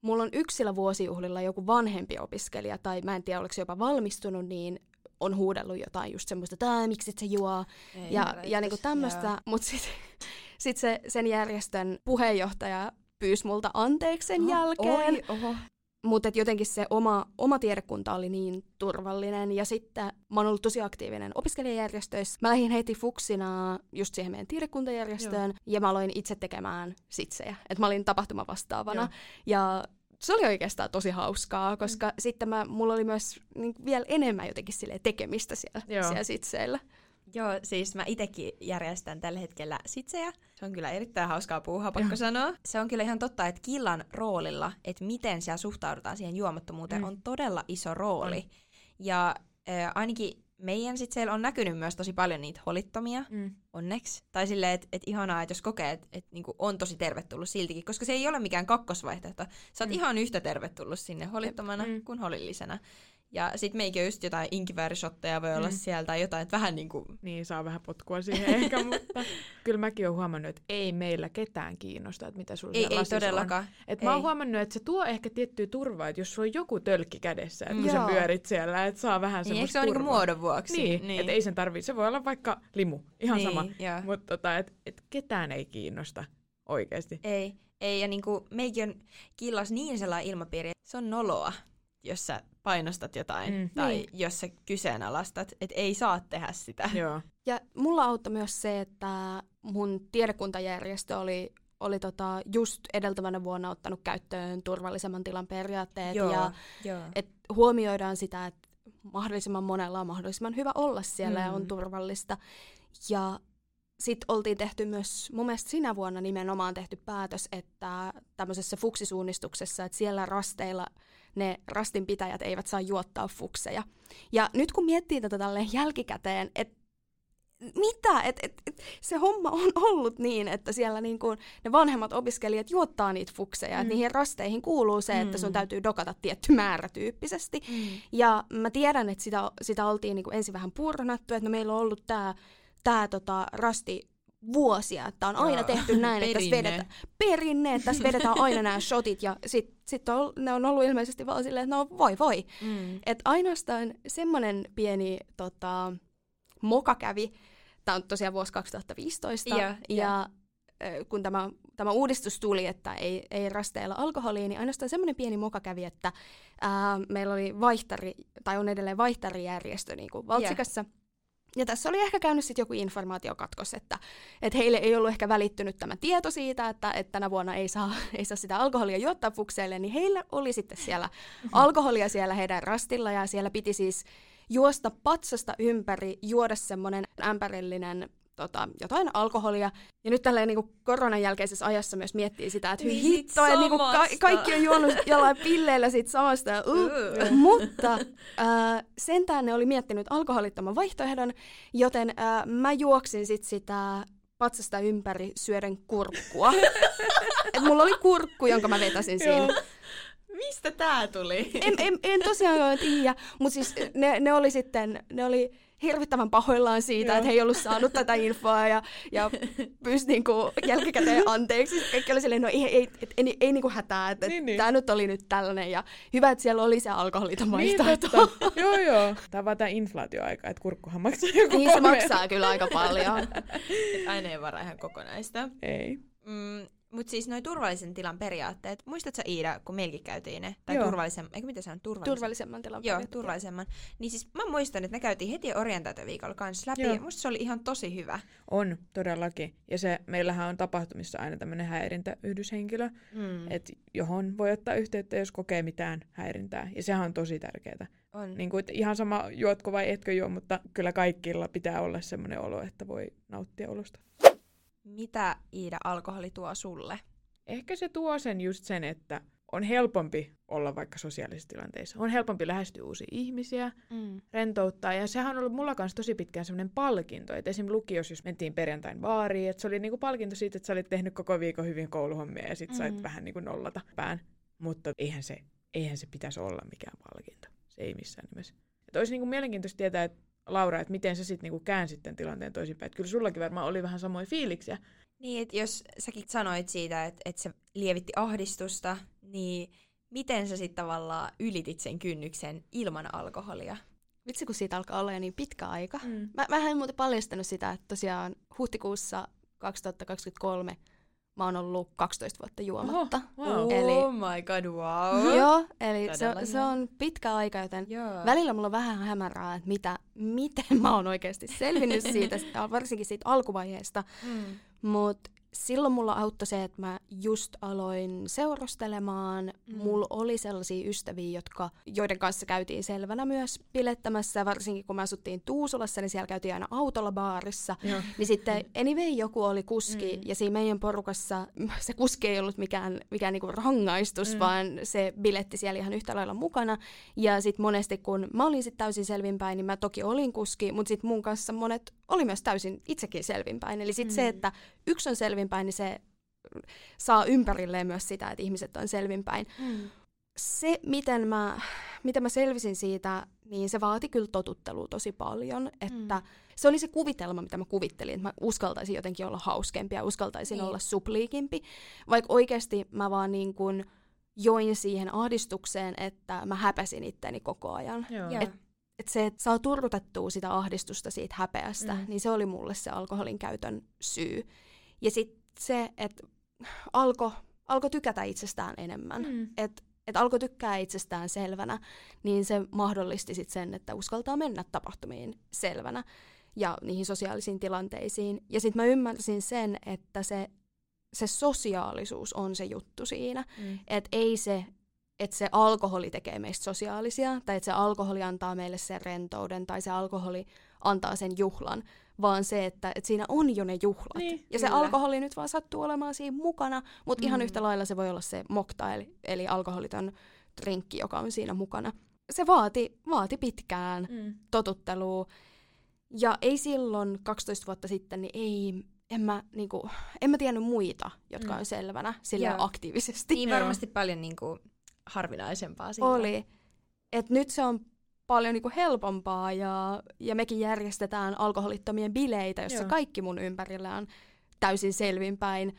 Mulla on yksillä vuosijuhlilla joku vanhempi opiskelija, tai mä en tiedä, oliko se jopa valmistunut, niin on huudellut jotain just semmoista, että miksi et sä juo, ei, ja, ja niinku tämmöistä, mutta sitten sit se, sen järjestön puheenjohtaja pyysi multa anteeksi sen oho, jälkeen. Oi, oho. mutta jotenkin se oma, oma tiedekunta oli niin turvallinen. Ja sitten mä oon ollut tosi aktiivinen opiskelijajärjestöissä. Mä lähdin heti fuksina just siihen meidän tiedekuntajärjestöön Joo. ja mä aloin itse tekemään sitsejä. Että mä olin tapahtuma vastaavana. Joo. Ja se oli oikeastaan tosi hauskaa, koska mm. sitten mä, mulla oli myös niin, vielä enemmän jotenkin tekemistä siellä, siellä sitseillä. Joo, siis mä itekin järjestän tällä hetkellä sitsejä. Se on kyllä erittäin hauskaa puuhaa, pakko sanoa. Se on kyllä ihan totta, että killan roolilla, että miten siellä suhtaudutaan siihen juomattomuuteen, mm. on todella iso rooli. On. Ja äh, ainakin meidän sit siellä on näkynyt myös tosi paljon niitä holittomia, mm. onneksi. Tai silleen, että et ihanaa, että jos kokee, että et niinku on tosi tervetullut siltikin, koska se ei ole mikään kakkosvaihtoehto. Sä oot mm. ihan yhtä tervetullut sinne holittomana mm. kuin holillisena. Ja sitten meikin on just jotain inkiväärisotteja voi olla mm. sieltä tai jotain, että vähän niin kuin... Niin, saa vähän potkua siihen <laughs> ehkä, mutta kyllä mäkin olen huomannut, että ei meillä ketään kiinnosta, että mitä sulla Ei, ei todellakaan. On. Et ei. mä oon huomannut, että se tuo ehkä tiettyä turvaa, että jos sulla on joku tölkki kädessä, että mm. kun sä pyörit siellä, että saa vähän niin, semmoista se on niinku muodon vuoksi. Niin, niin. että ei sen tarvitse, se voi olla vaikka limu, ihan niin, sama. Mutta tota, että et ketään ei kiinnosta oikeasti. Ei, ei ja niinku meikin on killas niin sellainen ilmapiiri, se on noloa jos sä painostat jotain mm. tai niin. jos sä kyseenalaistat, että ei saa tehdä sitä. <laughs> Joo. Ja mulla auttoi myös se, että mun tiedekuntajärjestö oli, oli tota just edeltävänä vuonna ottanut käyttöön turvallisemman tilan periaatteet Joo, ja jo. Et huomioidaan sitä, että mahdollisimman monella on mahdollisimman hyvä olla siellä mm. ja on mm. turvallista. Ja sitten oltiin tehty myös, mun mielestä sinä vuonna nimenomaan tehty päätös, että tämmöisessä fuksisuunnistuksessa, että siellä rasteilla – ne rastinpitäjät eivät saa juottaa fukseja. Ja nyt kun miettii tätä tälleen jälkikäteen, että mitä? Et, et, et, se homma on ollut niin, että siellä niin kuin ne vanhemmat opiskelijat juottaa niitä fukseja, mm. että niihin rasteihin kuuluu se, että sun mm. täytyy dokata tietty määrä tyyppisesti. Mm. Ja mä tiedän, että sitä, sitä oltiin niin kuin ensin vähän purnattu, että no meillä on ollut tämä tää, tota, rasti vuosia, että on aina tehty <laughs> näin, että tässä vedetään, perinne, että tässä vedetään aina nämä shotit ja sitten sit on, ne on ollut ilmeisesti vaan silleen, että no voi voi. Mm. Että ainoastaan semmoinen pieni tota, moka kävi, tämä on tosiaan vuosi 2015, ja, ja, ja kun tämä, tämä uudistus tuli, että ei, ei rasteilla alkoholiin, niin ainoastaan semmoinen pieni moka kävi, että ää, meillä oli vaihtari, tai on edelleen vaihtarijärjestö niin kuin Valtsikassa, yeah ja tässä oli ehkä käynyt sitten joku informaatiokatkos, että, että heille ei ollut ehkä välittynyt tämä tieto siitä, että, että tänä vuonna ei saa, <laughs> ei saa sitä alkoholia juottaa fukseille, niin heillä oli sitten siellä alkoholia siellä heidän rastilla ja siellä piti siis juosta patsasta ympäri, juoda semmoinen ämpärillinen tota, jotain alkoholia. Ja nyt tälleen niin koronan jälkeisessä ajassa myös miettii sitä, että niin hittoa, että niin ka- kaikki on juonut jollain pilleillä siitä samasta. Ja, uh. Uh. Mutta äh, sentään ne oli miettinyt alkoholittoman vaihtoehdon, joten äh, mä juoksin sit sitä patsasta ympäri syöden kurkkua. <laughs> Et mulla oli kurkku, jonka mä vetäsin siinä. Mistä tää tuli? En, en, en tosiaan tiedä, mutta siis ne, ne oli sitten, ne oli hirvittävän pahoillaan siitä, Joo. että he ei ollut saanut tätä infoa ja, ja pyysi niinku jälkikäteen anteeksi. Kaikki oli silleen, no ei, ei, ei, ei, ei niinku hätää, että niin, niin. tämä nyt oli nyt tällainen ja hyvä, että siellä oli se alkoholiton niin, vaihtoehto. Niin, joo, joo. Tämä on vaan tämä inflaatioaika, että kurkkuhan maksaa joku Niin, se maksaa kyllä aika paljon. <laughs> aina ei vara ihan kokonaista. Ei. Mm, mutta siis noin turvallisen tilan periaatteet, muistatko Iida, kun meilläkin käytiin ne? Tai turvallisen, eikö mitä se on? Turvallisen. Turvallisemman tilan Joo, turvallisemman. Niin siis mä muistan, että ne käytiin heti orientaatioviikolla kanssa läpi, Joo. ja musta se oli ihan tosi hyvä. On, todellakin. Ja se, meillähän on tapahtumissa aina tämmöinen häirintäyhdyshenkilö, mm. että johon voi ottaa yhteyttä, jos kokee mitään häirintää. Ja sehän on tosi tärkeää. On. Niin kuin, ihan sama juotko vai etkö juo, mutta kyllä kaikilla pitää olla semmoinen olo, että voi nauttia olosta. Mitä Iida alkoholi tuo sulle? Ehkä se tuo sen just sen, että on helpompi olla vaikka sosiaalisissa tilanteissa. On helpompi lähestyä uusia ihmisiä, mm. rentouttaa. Ja sehän on ollut mulla kanssa tosi pitkään semmoinen palkinto. Että esim. lukios, jos mentiin perjantain baariin, että se oli niinku palkinto siitä, että sä olit tehnyt koko viikon hyvin kouluhommia ja sit mm. sait vähän niinku nollata pään. Mutta eihän se, eihän se pitäisi olla mikään palkinto. Se ei missään nimessä. Että olisi niinku mielenkiintoista tietää, että Laura, että miten sä sitten niinku käänsit tämän tilanteen toisinpäin. Että kyllä sullakin varmaan oli vähän samoja fiiliksiä. Niin, että jos säkin sanoit siitä, että, että se lievitti ahdistusta, niin miten sä sitten tavallaan ylitit sen kynnyksen ilman alkoholia? Vitsi, kun siitä alkaa olla jo niin pitkä aika. Mm. Mä, mä en muuten paljastanut sitä, että tosiaan huhtikuussa 2023 mä oon ollut 12 vuotta juomatta. Oho, wow. Eli, oh my god, wow. <laughs> Joo, eli se, se on pitkä aika, joten joo. välillä mulla on vähän hämärää, että mitä, miten mä oon oikeasti selvinnyt <laughs> siitä, varsinkin siitä alkuvaiheesta. Mm. Mutta silloin mulla auttoi se, että mä just aloin seurustelemaan. Mm. Mulla oli sellaisia ystäviä, jotka, joiden kanssa käytiin selvänä myös pilettämässä. Varsinkin kun me asuttiin Tuusulassa, niin siellä käytiin aina autolla baarissa. Joo. Niin sitten anyway joku oli kuski, mm. ja siinä meidän porukassa <laughs> se kuski ei ollut mikään, mikään niinku rangaistus, mm. vaan se biletti siellä ihan yhtä lailla mukana. Ja sitten monesti kun mä olin sitten täysin selvinpäin, niin mä toki olin kuski, mutta sitten mun kanssa monet oli myös täysin itsekin selvinpäin. Eli sitten mm. se, että yksi on selvinpäin, niin se saa ympärilleen myös sitä, että ihmiset on selvinpäin. Mm. Se, miten mä, miten mä selvisin siitä, niin se vaati kyllä totuttelua tosi paljon, että mm. se oli se kuvitelma, mitä mä kuvittelin, että mä uskaltaisin jotenkin olla hauskempi ja uskaltaisin niin. olla supliikimpi, vaikka oikeasti mä vaan niin kuin join siihen ahdistukseen, että mä häpäsin itteni koko ajan. Et että se, että saa turrutettua sitä ahdistusta siitä häpeästä, mm. niin se oli mulle se alkoholin käytön syy. Ja sitten se, että alkoi alko tykätä itsestään enemmän. Mm. Että et alkoi tykkää itsestään selvänä, niin se mahdollisti sit sen, että uskaltaa mennä tapahtumiin selvänä ja niihin sosiaalisiin tilanteisiin. Ja sitten mä ymmärsin sen, että se, se sosiaalisuus on se juttu siinä. Mm. Että ei se että se alkoholi tekee meistä sosiaalisia, tai että se alkoholi antaa meille sen rentouden, tai se alkoholi antaa sen juhlan, vaan se, että, että siinä on jo ne juhlat. Niin, ja kyllä. se alkoholi nyt vaan sattuu olemaan siinä mukana, mutta mm. ihan yhtä lailla se voi olla se mokta, eli, eli alkoholiton drinkki, joka on siinä mukana. Se vaati, vaati pitkään mm. totuttelua, ja ei silloin 12 vuotta sitten, niin ei, en mä, niinku, en mä tiennyt muita, jotka mm. on selvänä sillä aktiivisesti. Niin varmasti paljon niinku, harvinaisempaa. Siinä. Oli. Et nyt se on paljon niinku helpompaa ja, ja mekin järjestetään alkoholittomien bileitä, jossa Joo. kaikki mun ympärillä on täysin selvinpäin,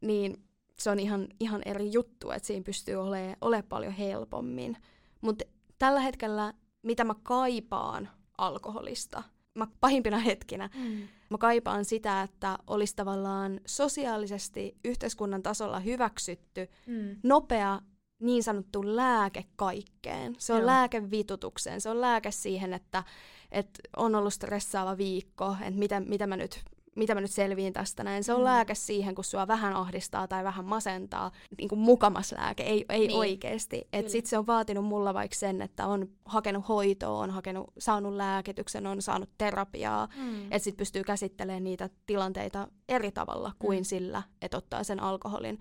niin se on ihan, ihan eri juttu, että siinä pystyy olemaan ole paljon helpommin. Mutta tällä hetkellä, mitä mä kaipaan alkoholista, mä pahimpina hetkinä, mm. mä kaipaan sitä, että olisi tavallaan sosiaalisesti yhteiskunnan tasolla hyväksytty mm. nopea niin sanottu lääke kaikkeen. Se on Joo. lääke vitutukseen, se on lääke siihen, että, että on ollut stressaava viikko, että mitä, mitä, mä nyt, mitä mä nyt selviin tästä näin. Se on mm. lääke siihen, kun sua vähän ahdistaa tai vähän masentaa. Niin kuin mukamas lääke, ei, ei niin. oikeasti. Sitten se on vaatinut mulla vaikka sen, että on hakenut hoitoa, on hakenut, saanut lääkityksen, on saanut terapiaa. Mm. Että sitten pystyy käsittelemään niitä tilanteita eri tavalla kuin mm. sillä, että ottaa sen alkoholin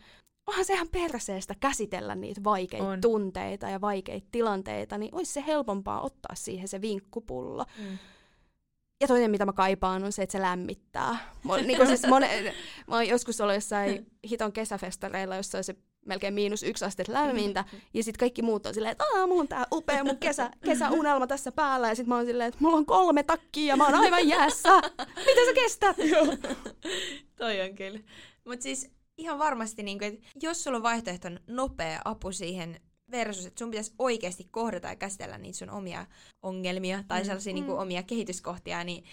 onhan se ihan perseestä käsitellä niitä vaikeita on. tunteita ja vaikeita tilanteita, niin olisi se helpompaa ottaa siihen se vinkkupullo. Mm. Ja toinen, mitä mä kaipaan, on se, että se lämmittää. Mä, niin siis mone, <laughs> mä oon joskus ollut jossain hiton kesäfestareilla, jossa on se melkein miinus yksi astetta lämmintä, ja sitten kaikki muut on silleen, että aah, mulla on tää upea mun kesä, <laughs> kesäunelma tässä päällä, ja sitten mä oon silleen, että mulla on kolme takkia, ja mä oon aivan jäässä. <laughs> Mitä sä kestät? Joo. Toi on kyllä. Mut siis ihan varmasti, niin kuin, että jos sulla on vaihtoehton nopea apu siihen versus, että sun pitäisi oikeasti kohdata ja käsitellä niitä sun omia ongelmia tai mm. sellaisia niin kuin, mm. omia kehityskohtia, niin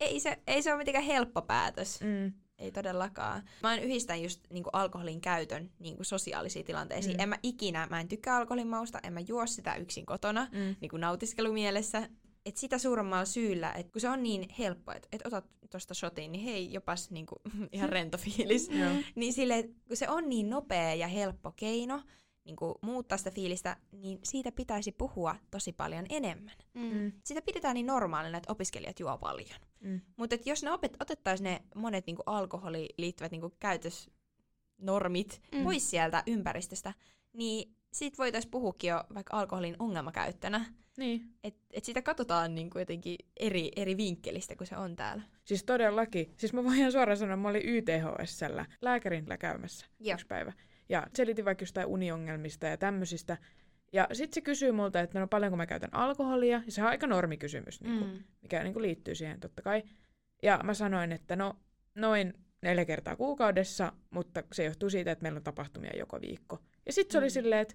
ei se, ei se ole mitenkään helppo päätös. Mm. Ei todellakaan. Mä en yhdistä just niin kuin alkoholin käytön niin kuin sosiaalisiin tilanteisiin. Mm. En mä ikinä, mä en tykkää alkoholin mausta, en mä juo sitä yksin kotona mm. niin kuin nautiskelumielessä et sitä suuremmalla syyllä, että kun se on niin helppo, että et otat tuosta shotiin, niin hei, jopas niinku, <laughs> ihan rento fiilis. niin sille, kun se on niin nopea ja helppo keino niin kuin muuttaa sitä fiilistä, niin siitä pitäisi puhua tosi paljon enemmän. Mm. Sitä pidetään niin normaalina, että opiskelijat juo paljon. Mm. Mutta jos ne opet- otettaisiin ne monet niin kuin alkoholiin liittyvät niin kuin käytösnormit mm. pois sieltä ympäristöstä, niin siitä voitaisiin puhukin jo vaikka alkoholin ongelmakäyttönä. Niin. Että et sitä katsotaan niin kuin jotenkin eri, eri vinkkelistä, kun se on täällä. Siis todellakin. Siis mä voin ihan suoraan sanoa, että mä olin YTHSllä lääkärillä käymässä Joo. yksi päivä. Ja selitin vaikka jostain uniongelmista ja tämmöisistä. Ja sitten se kysyy multa, että no paljonko mä käytän alkoholia. Ja se on aika normikysymys, niin kuin, mm. mikä niin kuin liittyy siihen totta kai. Ja mä sanoin, että no noin neljä kertaa kuukaudessa, mutta se johtuu siitä, että meillä on tapahtumia joka viikko. Ja sitten se mm. oli silleen, että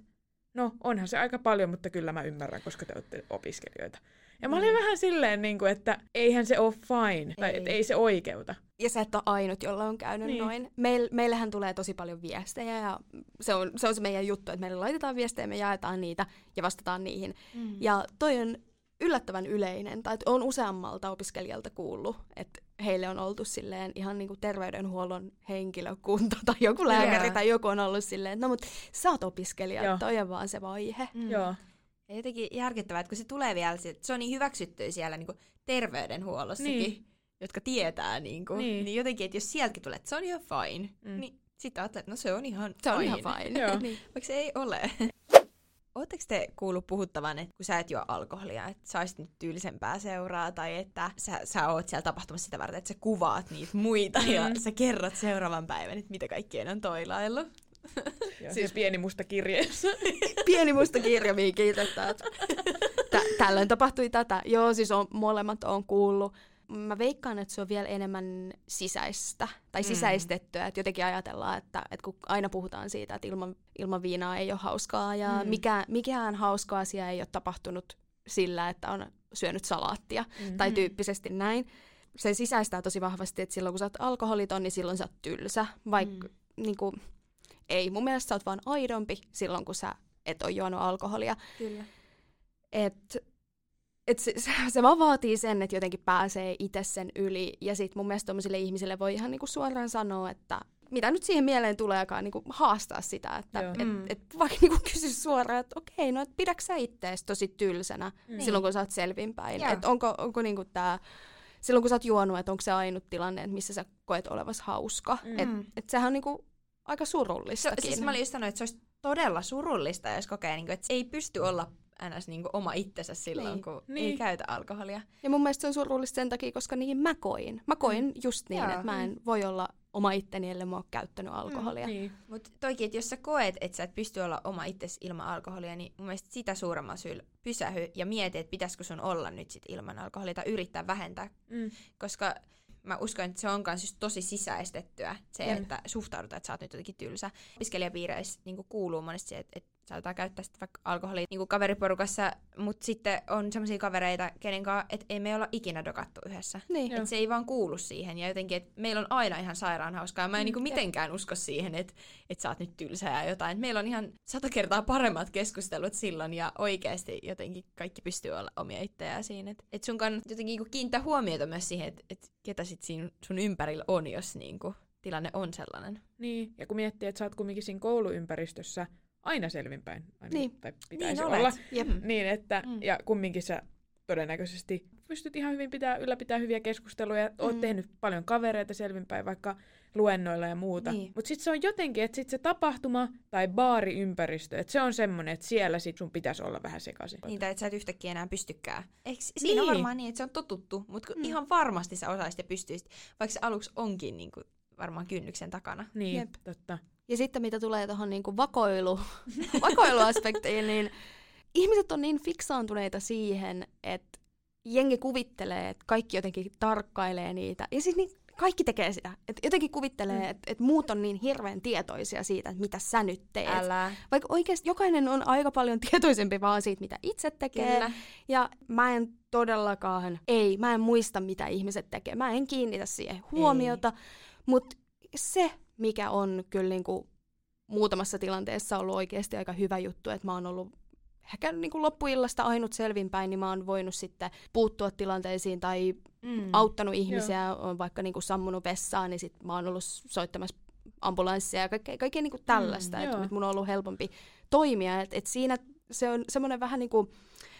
no onhan se aika paljon, mutta kyllä mä ymmärrän, koska te olette opiskelijoita. Ja mä olin mm. vähän silleen, niin kuin, että eihän se ole fine, tai ei. ei se oikeuta. Ja sä et ole ainut, jolla on käynyt niin. noin. Meil, meillähän tulee tosi paljon viestejä ja se on, se on se meidän juttu, että meille laitetaan viestejä, me jaetaan niitä ja vastataan niihin. Mm. Ja toi on yllättävän yleinen, tai on useammalta opiskelijalta kuullut, että heille on oltu silleen ihan niin kuin terveydenhuollon henkilökunta tai joku lääkäri yeah. tai joku on ollut silleen, että no mut sä oot opiskelija, Joo. toi on vaan se vaihe. Mm. Joo. Ja jotenkin järkyttävää, että kun se tulee vielä, se on niin hyväksytty siellä niin kuin terveydenhuollossakin, niin. jotka tietää, niin, kuin, niin. niin jotenkin, että jos sieltäkin tulee, että se on ihan fine, mm. niin sitten ajattelee, että no se on ihan se on ihan fine. Joo. <laughs> niin. Vaikka se ei ole. <laughs> Oletteko te kuullut puhuttavan, että kun sä et juo alkoholia, että saisit nyt tyylisempää seuraa, tai että sä, sä oot siellä tapahtumassa sitä varten, että sä kuvaat niitä muita mm. ja sä kerrot seuraavan päivän, että mitä kaikkea on toilaillut? Joo, siis pieni musta kirjeessä. <laughs> pieni musta kirja, mihin kirjoittaa, <laughs> tä- tällöin tapahtui tätä. Joo, siis on, molemmat on kuullut. Mä veikkaan, että se on vielä enemmän sisäistä tai mm. sisäistettyä, että jotenkin ajatellaan, että, että kun aina puhutaan siitä, että ilman, ilman viinaa ei ole hauskaa ja mm. mikä, mikään hauska asia ei ole tapahtunut sillä, että on syönyt salaattia mm-hmm. tai tyyppisesti näin. Se sisäistää tosi vahvasti, että silloin kun sä oot alkoholiton, niin silloin sä oot tylsä, vaikka mm. niin kuin, ei. Mun mielestä sä oot vaan aidompi silloin, kun sä et ole juonut alkoholia. Kyllä. Et, et <laughs> se, se vaan vaatii sen, että jotenkin pääsee itse sen yli. Ja sitten mun mielestä tommosille ihmisille voi ihan niinku suoraan sanoa, että mitä nyt siihen mieleen tuleekaan niinku haastaa sitä, että et, mm. et, vaikka niinku <laughs> kysy suoraan, että okei, no et pidätkö sä ittees tosi tylsänä mm. silloin, kun sä oot selvinpäin. Että onko, onko niinku tää, silloin kun sä oot juonut, että onko se ainut tilanne, että missä sä koet olevas hauska. Mm. Että et sehän on niinku aika surullistakin. Se, siis mä olin just sanonut, että se olisi todella surullista, jos kokee, niin kuin, että ei pysty olla ns. Niin kuin oma itsensä silloin, niin. kun niin. ei käytä alkoholia. Ja mun mielestä se on surullista sen takia, koska niin mä koin. Mä koin mm. just niin, Joo. että mä en voi olla oma itteni, ellei mä oon käyttänyt mm, alkoholia. Mm, niin. Mutta toikin, että jos sä koet, että sä et pysty olla oma itsesi ilman alkoholia, niin mun mielestä sitä suuremman syyllä pysähy ja mieti, että pitäisikö sun olla nyt sit ilman alkoholia tai yrittää vähentää. Mm. Koska mä uskon, että se on myös just tosi sisäistettyä, se, mm. että suhtaudutaan, että sä oot nyt jotenkin tylsä. Opiskelijapiireissä niin kuuluu monesti se, että, että saatetaan käyttää sitten vaikka alkoholia niin kaveriporukassa, mutta sitten on sellaisia kavereita, kenen kanssa, että ei me olla ikinä dokattu yhdessä. Niin. Että se ei vaan kuulu siihen. Ja jotenkin, että meillä on aina ihan sairaan hauskaa. Mä en mm, niin mitenkään usko siihen, että, että sä oot nyt tylsä ja jotain. Meillä on ihan sata kertaa paremmat keskustelut silloin ja oikeasti jotenkin kaikki pystyy olla omia itseään siinä. Että, että sun kannattaa jotenkin niin kiinnittää huomiota myös siihen, että, että ketä sit siinä sun ympärillä on, jos niin kuin, tilanne on sellainen. Niin, ja kun miettii, että sä oot kumminkin siinä kouluympäristössä, aina selvinpäin. Aina, niin. Tai pitäisi niin olla. Jep. Niin, että, mm. Ja kumminkin sä todennäköisesti pystyt ihan hyvin pitää, ylläpitää hyviä keskusteluja. Mm. Oot tehnyt paljon kavereita selvinpäin, vaikka luennoilla ja muuta. Niin. Mutta sitten se on jotenkin, että sit se tapahtuma tai baariympäristö, että se on semmoinen, että siellä sit sun pitäisi olla vähän sekaisin. Niin, tai että sä et yhtäkkiä enää pystykään. Eikö, niin. Siinä on varmaan niin, että se on totuttu, mutta mm. ihan varmasti sä osaisit ja pystyisit, vaikka se aluksi onkin niin kuin, varmaan kynnyksen takana. Niin, Jep. totta. Ja sitten mitä tulee tuohon niinku vakoilu, <laughs> vakoiluaspektiin, niin ihmiset on niin fiksaantuneita siihen, että jengi kuvittelee, että kaikki jotenkin tarkkailee niitä. Ja siis niin, kaikki tekee sitä. Et jotenkin kuvittelee, mm. että et muut on niin hirveän tietoisia siitä, että mitä sä nyt teet. Älä. Vaikka oikeasti jokainen on aika paljon tietoisempi vaan siitä, mitä itse tekee. Kyllä. Ja mä en todellakaan, ei, mä en muista, mitä ihmiset tekee. Mä en kiinnitä siihen huomiota. Mutta se, mikä on kyllä niin kuin muutamassa tilanteessa ollut oikeasti aika hyvä juttu, että mä oon ollut ehkä niin kuin loppuillasta ainut selvinpäin, niin mä oon voinut sitten puuttua tilanteisiin tai mm. auttanut ihmisiä, Joo. on vaikka niin kuin sammunut vessaan, niin sit mä oon ollut soittamassa ambulanssia ja kaikkea, kaikkea niin kuin tällaista, mm, että mun on ollut helpompi toimia, että et siinä se on semmoinen vähän niin kuin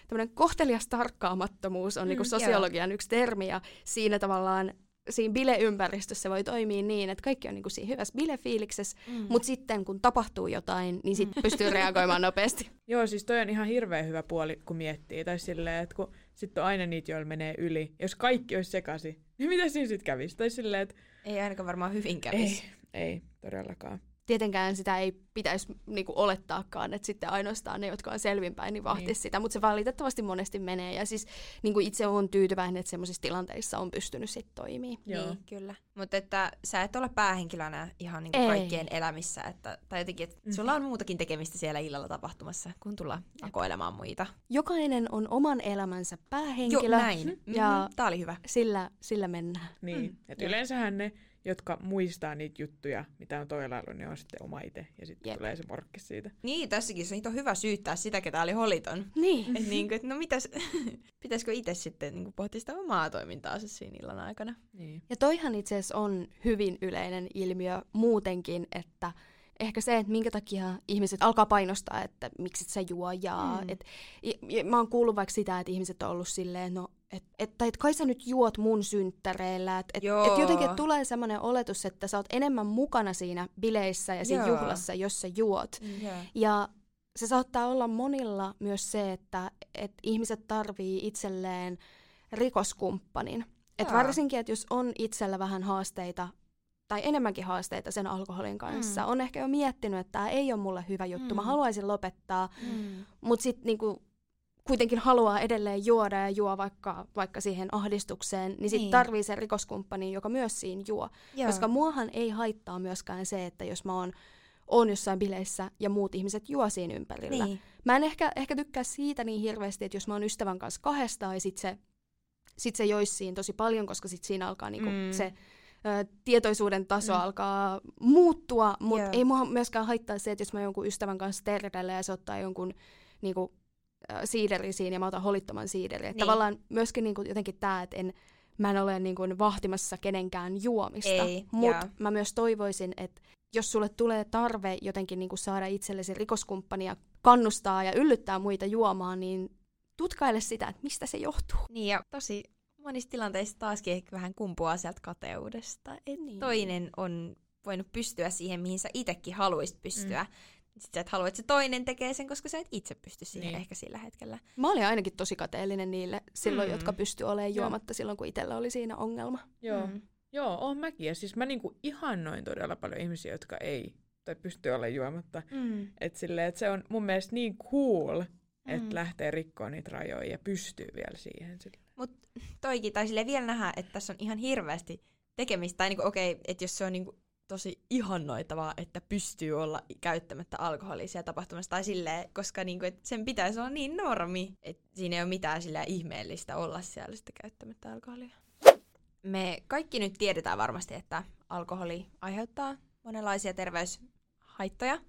tämmöinen kohtelias tarkkaamattomuus on mm, niin kuin sosiologian joo. yksi termi, ja siinä tavallaan siinä bileympäristössä voi toimia niin, että kaikki on niinku siinä hyvässä bilefiiliksessä, mm. mutta sitten kun tapahtuu jotain, niin sitten pystyy reagoimaan nopeasti. <laughs> Joo, siis toi on ihan hirveän hyvä puoli, kun miettii. Tai silleen, että kun sitten on aina niitä, joilla menee yli. Jos kaikki olisi sekaisin, niin mitä siinä sitten kävisi? Tai silleen, että... Ei ainakaan varmaan hyvin kävisi. Ei, ei todellakaan. Tietenkään sitä ei pitäisi niinku olettaakaan, että sitten ainoastaan ne, jotka on selvinpäin, niin vahtisi niin. sitä, mutta se valitettavasti monesti menee. Ja siis niinku itse on tyytyväinen, että semmoisissa tilanteissa on pystynyt sitten toimii. Joo. Niin, kyllä. Mutta että sä et ole päähenkilönä ihan niinku kaikkien elämissä, että, tai jotenkin, että mm. sulla on muutakin tekemistä siellä illalla tapahtumassa, kun tulla akoilemaan muita. Jokainen on oman elämänsä päähenkilö. Jo, näin. Mm-hmm. Ja Tää oli hyvä. Sillä, sillä mennään. Niin, mm. että yleensähän ne jotka muistaa niitä juttuja, mitä on toilla ollut, niin on sitten oma itse. Ja sitten yep. tulee se morkki siitä. Niin, tässäkin se on hyvä syyttää sitä, ketä oli holiton. Niin. Et niin kuin, no mitäs, <laughs> pitäisikö itse sitten niin pohtia sitä omaa toimintaa siinä illan aikana. Niin. Ja toihan itse asiassa on hyvin yleinen ilmiö muutenkin, että ehkä se, että minkä takia ihmiset alkaa painostaa, että miksi et sä juo. Ja, mm. et, ja, ja mä oon kuullut vaikka sitä, että ihmiset on ollut silleen, no että et, et kai sä nyt juot mun synttäreillä. Että et, et jotenkin et tulee semmoinen oletus, että sä oot enemmän mukana siinä bileissä ja siinä Joo. juhlassa, jos sä juot. Yeah. Ja se saattaa olla monilla myös se, että et ihmiset tarvii itselleen rikoskumppanin. Et varsinkin, että jos on itsellä vähän haasteita tai enemmänkin haasteita sen alkoholin kanssa, mm. on ehkä jo miettinyt, että tämä ei ole mulle hyvä juttu, mm. mä haluaisin lopettaa, mm. mutta sitten niinku, kuitenkin haluaa edelleen juoda ja juo vaikka, vaikka siihen ahdistukseen, niin sitten niin. tarvii sen rikoskumppani, joka myös siinä juo. Joo. Koska muahan ei haittaa myöskään se, että jos mä oon on jossain bileissä ja muut ihmiset juo siinä ympärillä. Niin. Mä en ehkä, ehkä tykkää siitä niin hirveästi, että jos mä oon ystävän kanssa kahdestaan ja sit se, sit se joisi siinä tosi paljon, koska sit siinä alkaa niinku mm. se ö, tietoisuuden taso mm. alkaa muuttua, mutta ei mua myöskään haittaa se, että jos mä jonkun ystävän kanssa terveellä ja se ottaa jonkun niinku, siideri siinä ja mä otan holittoman siideri. Niin. Tavallaan myöskin niin kuin jotenkin tämä, että en, mä en ole niin kuin vahtimassa kenenkään juomista, mutta mä myös toivoisin, että jos sulle tulee tarve jotenkin niin kuin saada itsellesi rikoskumppania, kannustaa ja yllyttää muita juomaan, niin tutkaile sitä, että mistä se johtuu. Niin ja tosi monissa tilanteissa taaskin ehkä vähän kumpuaa sieltä kateudesta, niin. toinen on voinut pystyä siihen, mihin sä itsekin haluaisit pystyä. Mm sit sä et halua, että se toinen tekee sen, koska sä et itse pysty siihen niin. ehkä sillä hetkellä. Mä olin ainakin tosi kateellinen niille silloin, mm. jotka pysty olemaan juomatta Joo. silloin, kun itsellä oli siinä ongelma. Joo, mm. Joo on mäkin. Ja siis mä niinku ihannoin todella paljon ihmisiä, jotka ei tai pysty olemaan juomatta. Mm. Että et se on mun mielestä niin cool, mm. että lähtee rikkoon niitä rajoja ja pystyy vielä siihen. Mutta toikin, tai sille vielä nähdä, että tässä on ihan hirveästi tekemistä. Tai niinku, okei, okay, että jos se on niinku tosi ihannoitavaa, että pystyy olla käyttämättä alkoholisia tapahtumassa tai silleen, koska niinku, et sen pitäisi olla niin normi, että siinä ei ole mitään sillä ihmeellistä olla siellä sitten käyttämättä alkoholia. Me kaikki nyt tiedetään varmasti, että alkoholi aiheuttaa monenlaisia terveyshaittoja,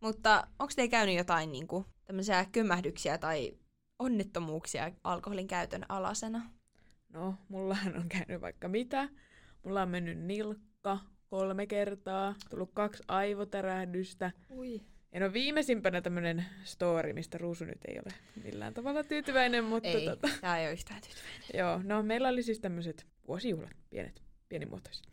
mutta onko teillä käynyt jotain niinku, tämmöisiä kömmähdyksiä tai onnettomuuksia alkoholin käytön alasena? No, mullahan on käynyt vaikka mitä. Mulla on mennyt nilkka, kolme kertaa, tullut kaksi aivotärähdystä. Ui. Ja no viimeisimpänä tämmönen story, mistä Ruusu nyt ei ole millään tavalla tyytyväinen, mutta... Ei, tota... tää ei ole yhtään tyytyväinen. Joo, no meillä oli siis tämmöiset vuosijuhlat, pienet, pienimuotoiset.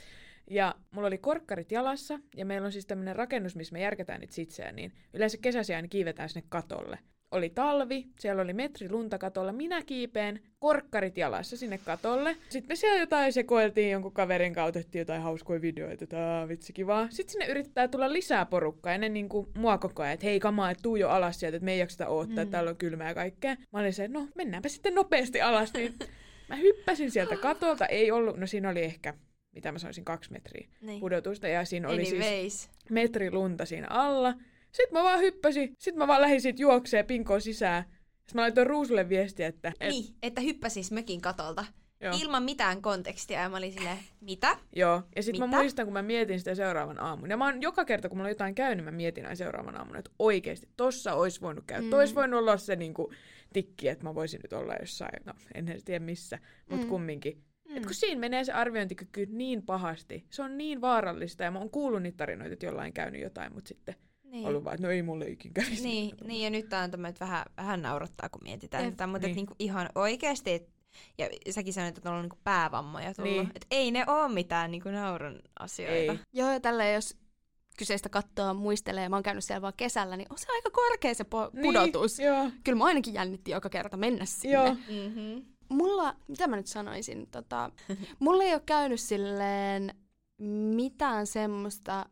Ja mulla oli korkkarit jalassa, ja meillä on siis tämmöinen rakennus, missä me järkätään niitä sitsejä, niin yleensä kesäsi aina kiivetään sinne katolle oli talvi, siellä oli metri lunta katolla, minä kiipeen, korkkarit jalassa sinne katolle. Sitten me siellä jotain sekoiltiin jonkun kaverin kautta, jotain hauskoja videoita, että vitsi kivaa. Sitten sinne yrittää tulla lisää porukkaa, ennen niin kuin mua koko ajan, että hei kamaa, että tuu jo alas sieltä, että me ei jakseta odottaa, mm. että täällä on kylmää ja kaikkea. Mä olin se, että no mennäänpä sitten nopeasti alas, niin mä hyppäsin sieltä <gasps> katolta, ei ollut, no siinä oli ehkä mitä mä sanoisin, kaksi metriä niin. pudotusta, ja siinä oli Anyways. siis metri lunta siinä alla. Sitten mä vaan hyppäsin, sitten mä vaan lähdin siitä juokseen pinkoon sisään. Sitten mä laitoin Ruusulle viestiä, että... Et... Niin, että hyppäsis mökin katolta. Joo. Ilman mitään kontekstia. Ja mä olin silleen, mitä? Joo. Ja sitten mä muistan, kun mä mietin sitä seuraavan aamun. Ja mä oon joka kerta, kun mulla on jotain käynyt, mä mietin aina seuraavan aamun, että oikeesti tossa olisi voinut käydä. Mm. Tois voinut olla se niinku, tikki, että mä voisin nyt olla jossain, no en edes tiedä missä, mutta mm. kumminkin. Mm. Et kun siinä menee se arviointikyky niin pahasti, se on niin vaarallista, ja mä oon kuullut niitä tarinoita, että jollain käynyt jotain, mutta sitten niin. ollut vaan, että no ei mulle ikin kävisi. Niin, niin, ja nyt tämä on tämmöinen, että vähän, vähän naurattaa, kun mietitään Jep, tätä, mutta niin. niinku ihan oikeasti, ja säkin sanoit, että on ollut niinku päävammoja tullut, niin. että ei ne ole mitään niinku naurun asioita. Ei. Joo, ja tälleen jos kyseistä kattoa muistelee, mä oon käynyt siellä vaan kesällä, niin on se aika korkea se po- niin, pudotus. Niin, joo. Kyllä mä ainakin jännitti joka kerta mennä sinne. Joo. Mm-hmm. Mulla, mitä mä nyt sanoisin, tota, mulla ei ole käynyt silleen mitään semmoista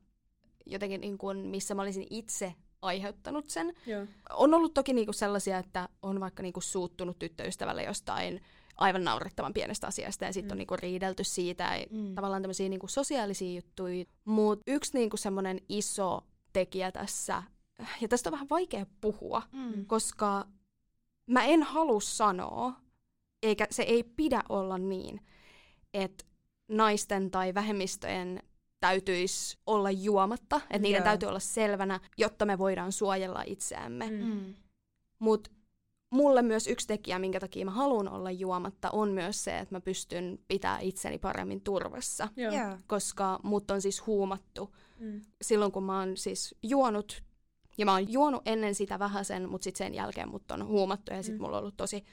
jotenkin niin kuin, missä mä olisin itse aiheuttanut sen. Joo. On ollut toki niinku sellaisia, että on vaikka niinku suuttunut tyttöystävälle jostain aivan naurettavan pienestä asiasta ja sitten mm. on niinku riidelty siitä. Mm. Tavallaan tämmöisiä niinku sosiaalisia juttuja. Mutta yksi niinku semmoinen iso tekijä tässä, ja tästä on vähän vaikea puhua, mm. koska mä en halua sanoa, eikä se ei pidä olla niin, että naisten tai vähemmistöjen täytyisi olla juomatta, että niiden Joo. täytyy olla selvänä, jotta me voidaan suojella itseämme. Mm. mm. Mutta mulle myös yksi tekijä, minkä takia mä haluan olla juomatta, on myös se, että mä pystyn pitää itseni paremmin turvassa. Joo. Koska mut on siis huumattu mm. silloin, kun mä oon siis juonut, ja mä oon juonut ennen sitä vähäsen, mutta sitten sen jälkeen mut on huumattu, ja sitten mm. mulla on ollut tosi,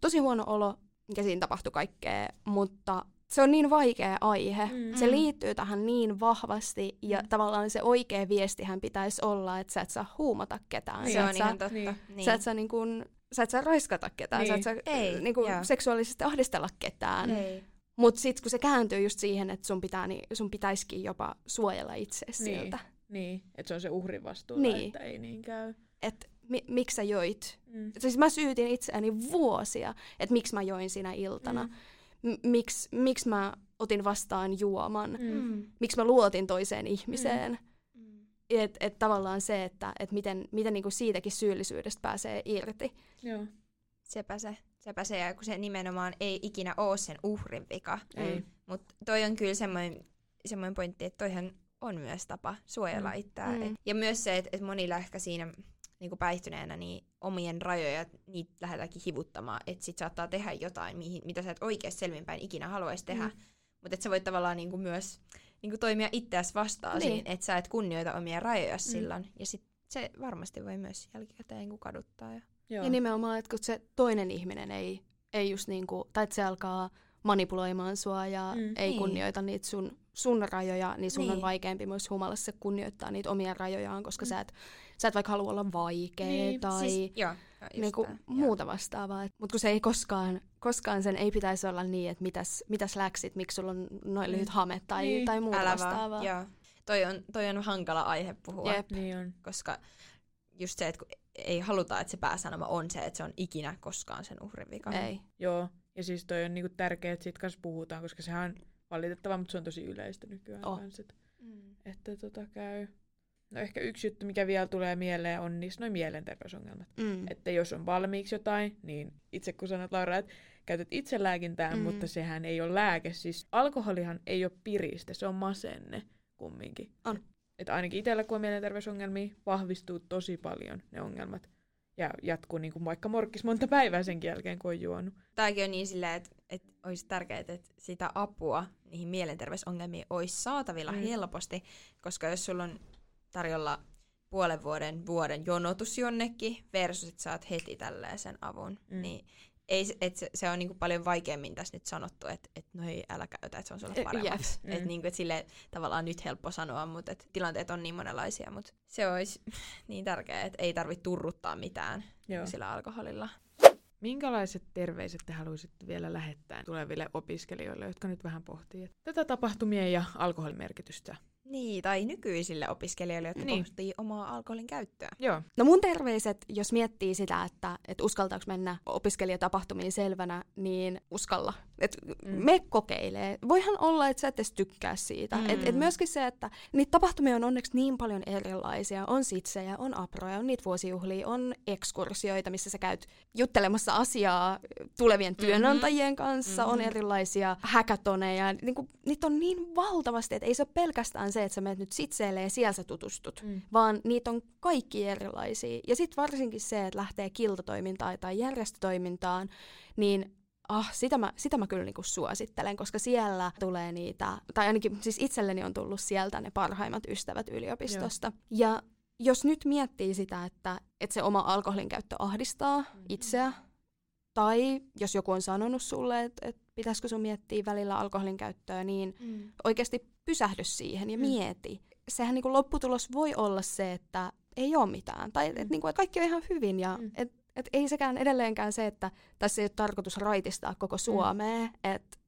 tosi huono olo, mikä siinä tapahtui kaikkea, mutta se on niin vaikea aihe. Mm. Se liittyy tähän niin vahvasti ja mm. tavallaan se oikea viestihän pitäisi olla, että sä et saa huumata ketään. Niin, se on ihan totta. Niin. Sä et saa niin kun, sä et saa raiskata ketään, niin. sä et saa Ei, niin kun, seksuaalisesti ahdistella ketään. Mutta sitten kun se kääntyy just siihen, että sun, pitää, niin sun pitäisikin jopa suojella itse niin. siltä. Niin, että se on se uhrin vastuulla, niin. että ei niin käy. Et mi- miksi sä joit? Mm. Siis mä syytin itseäni vuosia, että miksi mä join siinä iltana. Mm miksi miks mä otin vastaan juoman, mm. mm. miksi mä luotin toiseen ihmiseen. Mm. mm. Että et tavallaan se, että et miten, miten niinku siitäkin syyllisyydestä pääsee irti. Joo. Sepä se. Sepä se, ja kun se nimenomaan ei ikinä ole sen uhrin vika. Mutta toi on kyllä semmoinen, semmoinen pointti, että toihan on myös tapa suojella mm. itseään. Mm. Ja myös se, että et monilla ehkä siinä niin kuin päihtyneenä niin omien rajoja, niitä lähdetäänkin hivuttamaan, että sit saattaa tehdä jotain, mihin, mitä sä et oikeasti selvinpäin ikinä haluaisi tehdä. Mm. Mutta että sä voit tavallaan niin kuin myös niin kuin toimia itseäsi vastaan niin. siinä, että sä et kunnioita omia rajoja mm. silloin. Ja sit se varmasti voi myös jälkikäteen niin kuin kaduttaa. Ja... Joo. ja nimenomaan, että kun se toinen ihminen ei, ei just niin kuin, tai että se alkaa manipuloimaan sua ja mm, ei niin. kunnioita niitä sun, sun rajoja, niin sun niin. on vaikeampi myös humalassa kunnioittaa niitä omia rajojaan, koska mm. sä, et, sä et vaikka halua olla vaikea niin. tai siis, joo, niinku, tämän, muuta joo. vastaavaa. Mutta kun se ei koskaan, koskaan sen ei pitäisi olla niin, että mitäs, mitäs läksit, miksi sulla on noin lyhyt mm. hame tai, niin. tai muuta Älä vastaavaa. Vaan, joo. Toi on, toi on hankala aihe puhua, Jep. Niin on. koska just se, että ei haluta, että se pääsanoma on se, että se on ikinä koskaan sen uhrin vika. Ei. Joo, ja siis toi on niinku tärkeää, että siitä kanssa puhutaan, koska sehän on valitettava, mutta se on tosi yleistä nykyään oh. kanssa, että, mm. että tota käy. No ehkä yksi juttu, mikä vielä tulee mieleen, on niissä noin mielenterveysongelmat. Mm. Että jos on valmiiksi jotain, niin itse kun sanot Laura, että käytät itse lääkintää, mm. mutta sehän ei ole lääke. Siis alkoholihan ei ole piriste, se on masenne kumminkin. On. Että ainakin itsellä, kun on mielenterveysongelmia, vahvistuu tosi paljon ne ongelmat ja jatkuu niin kuin vaikka morkkis monta päivää sen jälkeen, kun on juonut. Tämäkin on niin silleen, että, että olisi tärkeää, että sitä apua niihin mielenterveysongelmiin olisi saatavilla mm. helposti, koska jos sulla on tarjolla puolen vuoden, vuoden jonotus jonnekin versus, että saat heti tälleen sen avun, mm. niin ei, et se, se on niinku paljon vaikeammin tässä nyt sanottu, että et no ei, älä käytä, että se on sulle parempi. Yes. Mm. Että niinku, et sille tavallaan nyt helppo sanoa, mutta et tilanteet on niin monenlaisia, mutta se olisi <laughs> niin tärkeää, että ei tarvitse turruttaa mitään Joo. sillä alkoholilla. Minkälaiset terveiset te haluaisitte vielä lähettää tuleville opiskelijoille, jotka nyt vähän pohtii tätä tapahtumia ja alkoholimerkitystä niin, tai nykyisille opiskelijoille, jotka niin. pohtii omaa alkoholin käyttöä. Joo. No mun terveiset, jos miettii sitä, että, että uskaltaako mennä opiskelijatapahtumiin selvänä, niin uskalla. Et mm. Me kokeilee. Voihan olla, että sä et edes tykkää siitä. Mm. Et, et myöskin se, että niitä tapahtumia on onneksi niin paljon erilaisia. On sitsejä, on aproja, on niitä vuosijuhlia, on ekskursioita, missä sä käyt juttelemassa asiaa tulevien mm-hmm. työnantajien kanssa. Mm-hmm. On erilaisia häkätoneja. Niin kuin, niitä on niin valtavasti, että ei se ole pelkästään se, että sä menet nyt sitseille ja siellä sä tutustut, mm. vaan niitä on kaikki erilaisia. Ja sitten varsinkin se, että lähtee kiltotoimintaan tai järjestötoimintaan, niin ah, sitä mä, sitä mä kyllä niinku suosittelen, koska siellä tulee niitä, tai ainakin siis itselleni on tullut sieltä ne parhaimmat ystävät yliopistosta. Joo. Ja jos nyt miettii sitä, että, että se oma alkoholin käyttö ahdistaa mm-hmm. itseä, tai jos joku on sanonut sulle, että, että pitäisikö sun miettiä välillä alkoholin käyttöä, niin mm. oikeasti pysähdy siihen ja mm. mieti. Sehän niin kuin lopputulos voi olla se, että ei ole mitään. Tai mm. et, niin kuin, että kaikki on ihan hyvin. Ja mm. et, et ei sekään edelleenkään se, että tässä ei ole tarkoitus raitistaa koko mm. Suomea. Mm. Että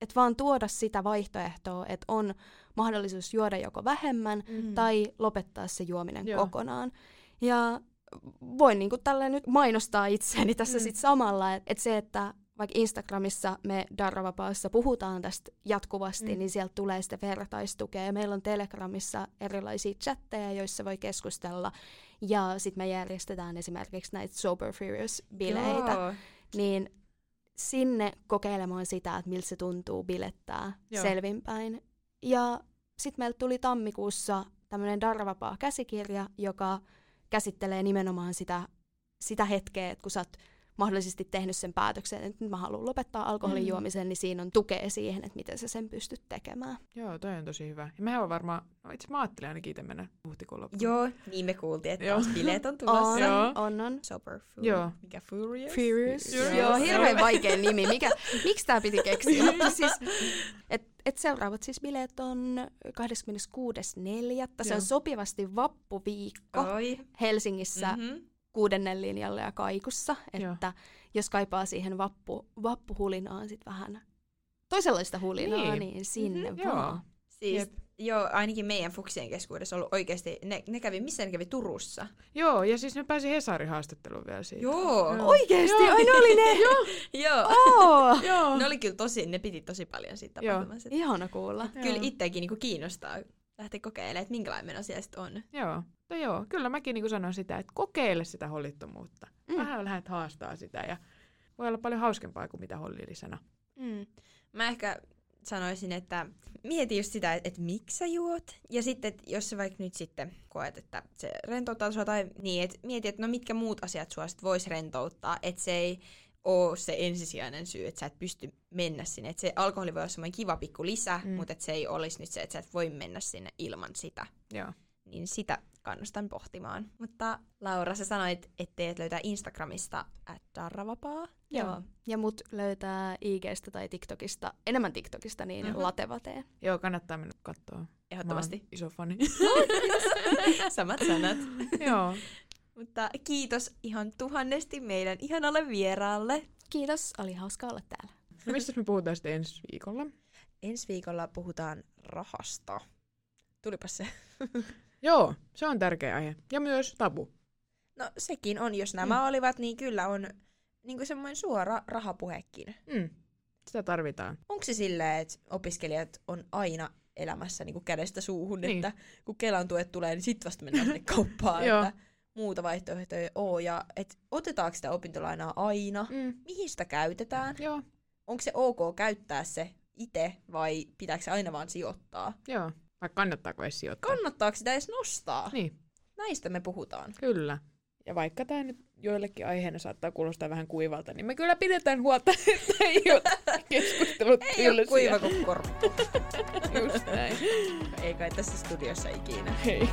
et vaan tuoda sitä vaihtoehtoa, että on mahdollisuus juoda joko vähemmän mm-hmm. tai lopettaa se juominen Joo. kokonaan. Ja voin niin kuin tällä nyt mainostaa itseäni tässä mm. sit samalla, että et se, että vaikka Instagramissa me Darravapaassa puhutaan tästä jatkuvasti, mm. niin sieltä tulee sitä vertaistukea. Ja meillä on Telegramissa erilaisia chatteja, joissa voi keskustella. Ja sitten me järjestetään esimerkiksi näitä Sober Furious-bileitä. Joo. Niin sinne kokeilemaan sitä, että miltä se tuntuu bilettää Joo. selvinpäin. Ja sitten meillä tuli tammikuussa tämmöinen Darvapaa käsikirja, joka käsittelee nimenomaan sitä, sitä hetkeä, että kun sä oot mahdollisesti tehnyt sen päätöksen, että nyt mä haluan lopettaa alkoholin mm. juomisen, niin siinä on tukea siihen, että miten sä sen pystyt tekemään. Joo, toi on tosi hyvä. Ja mehän on varmaan, no itse mä ajattelin ainakin itse mennä huhtikuun loppuun. Joo, niin me kuultiin, että Joo. bileet on tulossa. On, Joo. on, on. Sober food. Joo. Mikä Furious? Furious. Furious. Joo, hirveän vaikea nimi. Mikä, miksi tää piti keksiä? Mutta <laughs> siis, et, et seuraavat siis bileet on 26.4. Se on sopivasti vappuviikko Oi. Helsingissä. Mm-hmm kuudennen linjalle ja kaikussa, että Joo. jos kaipaa siihen vappu, vappuhulinaan sit vähän toisenlaista hulinaa, niin, niin sinne mm-hmm, vaan. Joo. Siis, Jep. joo, ainakin meidän fuksien keskuudessa ollut oikeasti, ne, ne kävi, missä ne kävi Turussa? Joo, ja siis ne pääsi Hesarin haastatteluun vielä siitä. Joo. joo. Oikeesti? Ai ne oli ne? <laughs> joo. joo. Oh. <laughs> joo. Ne oli kyllä tosi, ne piti tosi paljon siitä tapahtumasta. Ihana kuulla. Kyllä itsekin niinku kiinnostaa lähteä kokeilemaan, että minkälainen meno siellä on. Joo. No joo, kyllä mäkin niin sanon sitä, että kokeile sitä hollittomuutta. Mm. Vähän lähdet haastaa sitä ja voi olla paljon hauskempaa kuin mitä hollillisena. Mm. Mä ehkä sanoisin, että mieti just sitä, että, että miksi sä juot. Ja sitten, että jos sä vaikka nyt sitten koet, että se rentouttaa sua tai niin, että mieti, että no mitkä muut asiat sua sit vois rentouttaa. Että se ei ole se ensisijainen syy, että sä et pysty mennä sinne. Että se alkoholi voi olla semmoinen kiva pikku lisä, mm. mutta että se ei olisi nyt se, että sä et voi mennä sinne ilman sitä. Joo. Niin sitä kannustan pohtimaan. Mutta Laura, sä sanoit, että teet löytää Instagramista darravapaa. Joo. Ja mut löytää IGstä tai TikTokista, enemmän TikTokista, niin mm-hmm. latevateen. Joo, kannattaa mennä katsoa. Ehdottomasti. iso fani. <laughs> Samat sanat. Joo. Mutta kiitos ihan tuhannesti meidän ihanalle vieraalle. Kiitos, oli hauska olla täällä. No mistä me puhutaan sitten ensi viikolla? Ensi viikolla puhutaan rahasta. Tulipas se. <laughs> Joo, se on tärkeä aihe. Ja myös tabu. No sekin on, jos nämä mm. olivat, niin kyllä on niin kuin semmoinen suora rahapuhekin. Mm. Sitä tarvitaan. Onko se silleen, että opiskelijat on aina elämässä niin kuin kädestä suuhun, niin. että kun Kelan tuet tulee, niin sitten vasta mennään kauppaan, <laughs> että muuta vaihtoehtoja ole. Ja et otetaanko sitä opintolainaa aina? Mm. Mihin sitä käytetään? Joo. Onko se ok käyttää se itse vai pitääkö se aina vaan sijoittaa? Joo. Vai kannattaako edes sijoittaa? Kannattaako sitä edes nostaa? Niin. Näistä me puhutaan. Kyllä. Ja vaikka tämä nyt joillekin aiheena saattaa kuulostaa vähän kuivalta, niin me kyllä pidetään huolta, <laughs> että ei ole keskustelut Ei ole kuiva kuin korppu. <laughs> Just näin. Ei kai tässä studiossa ikinä. Hei.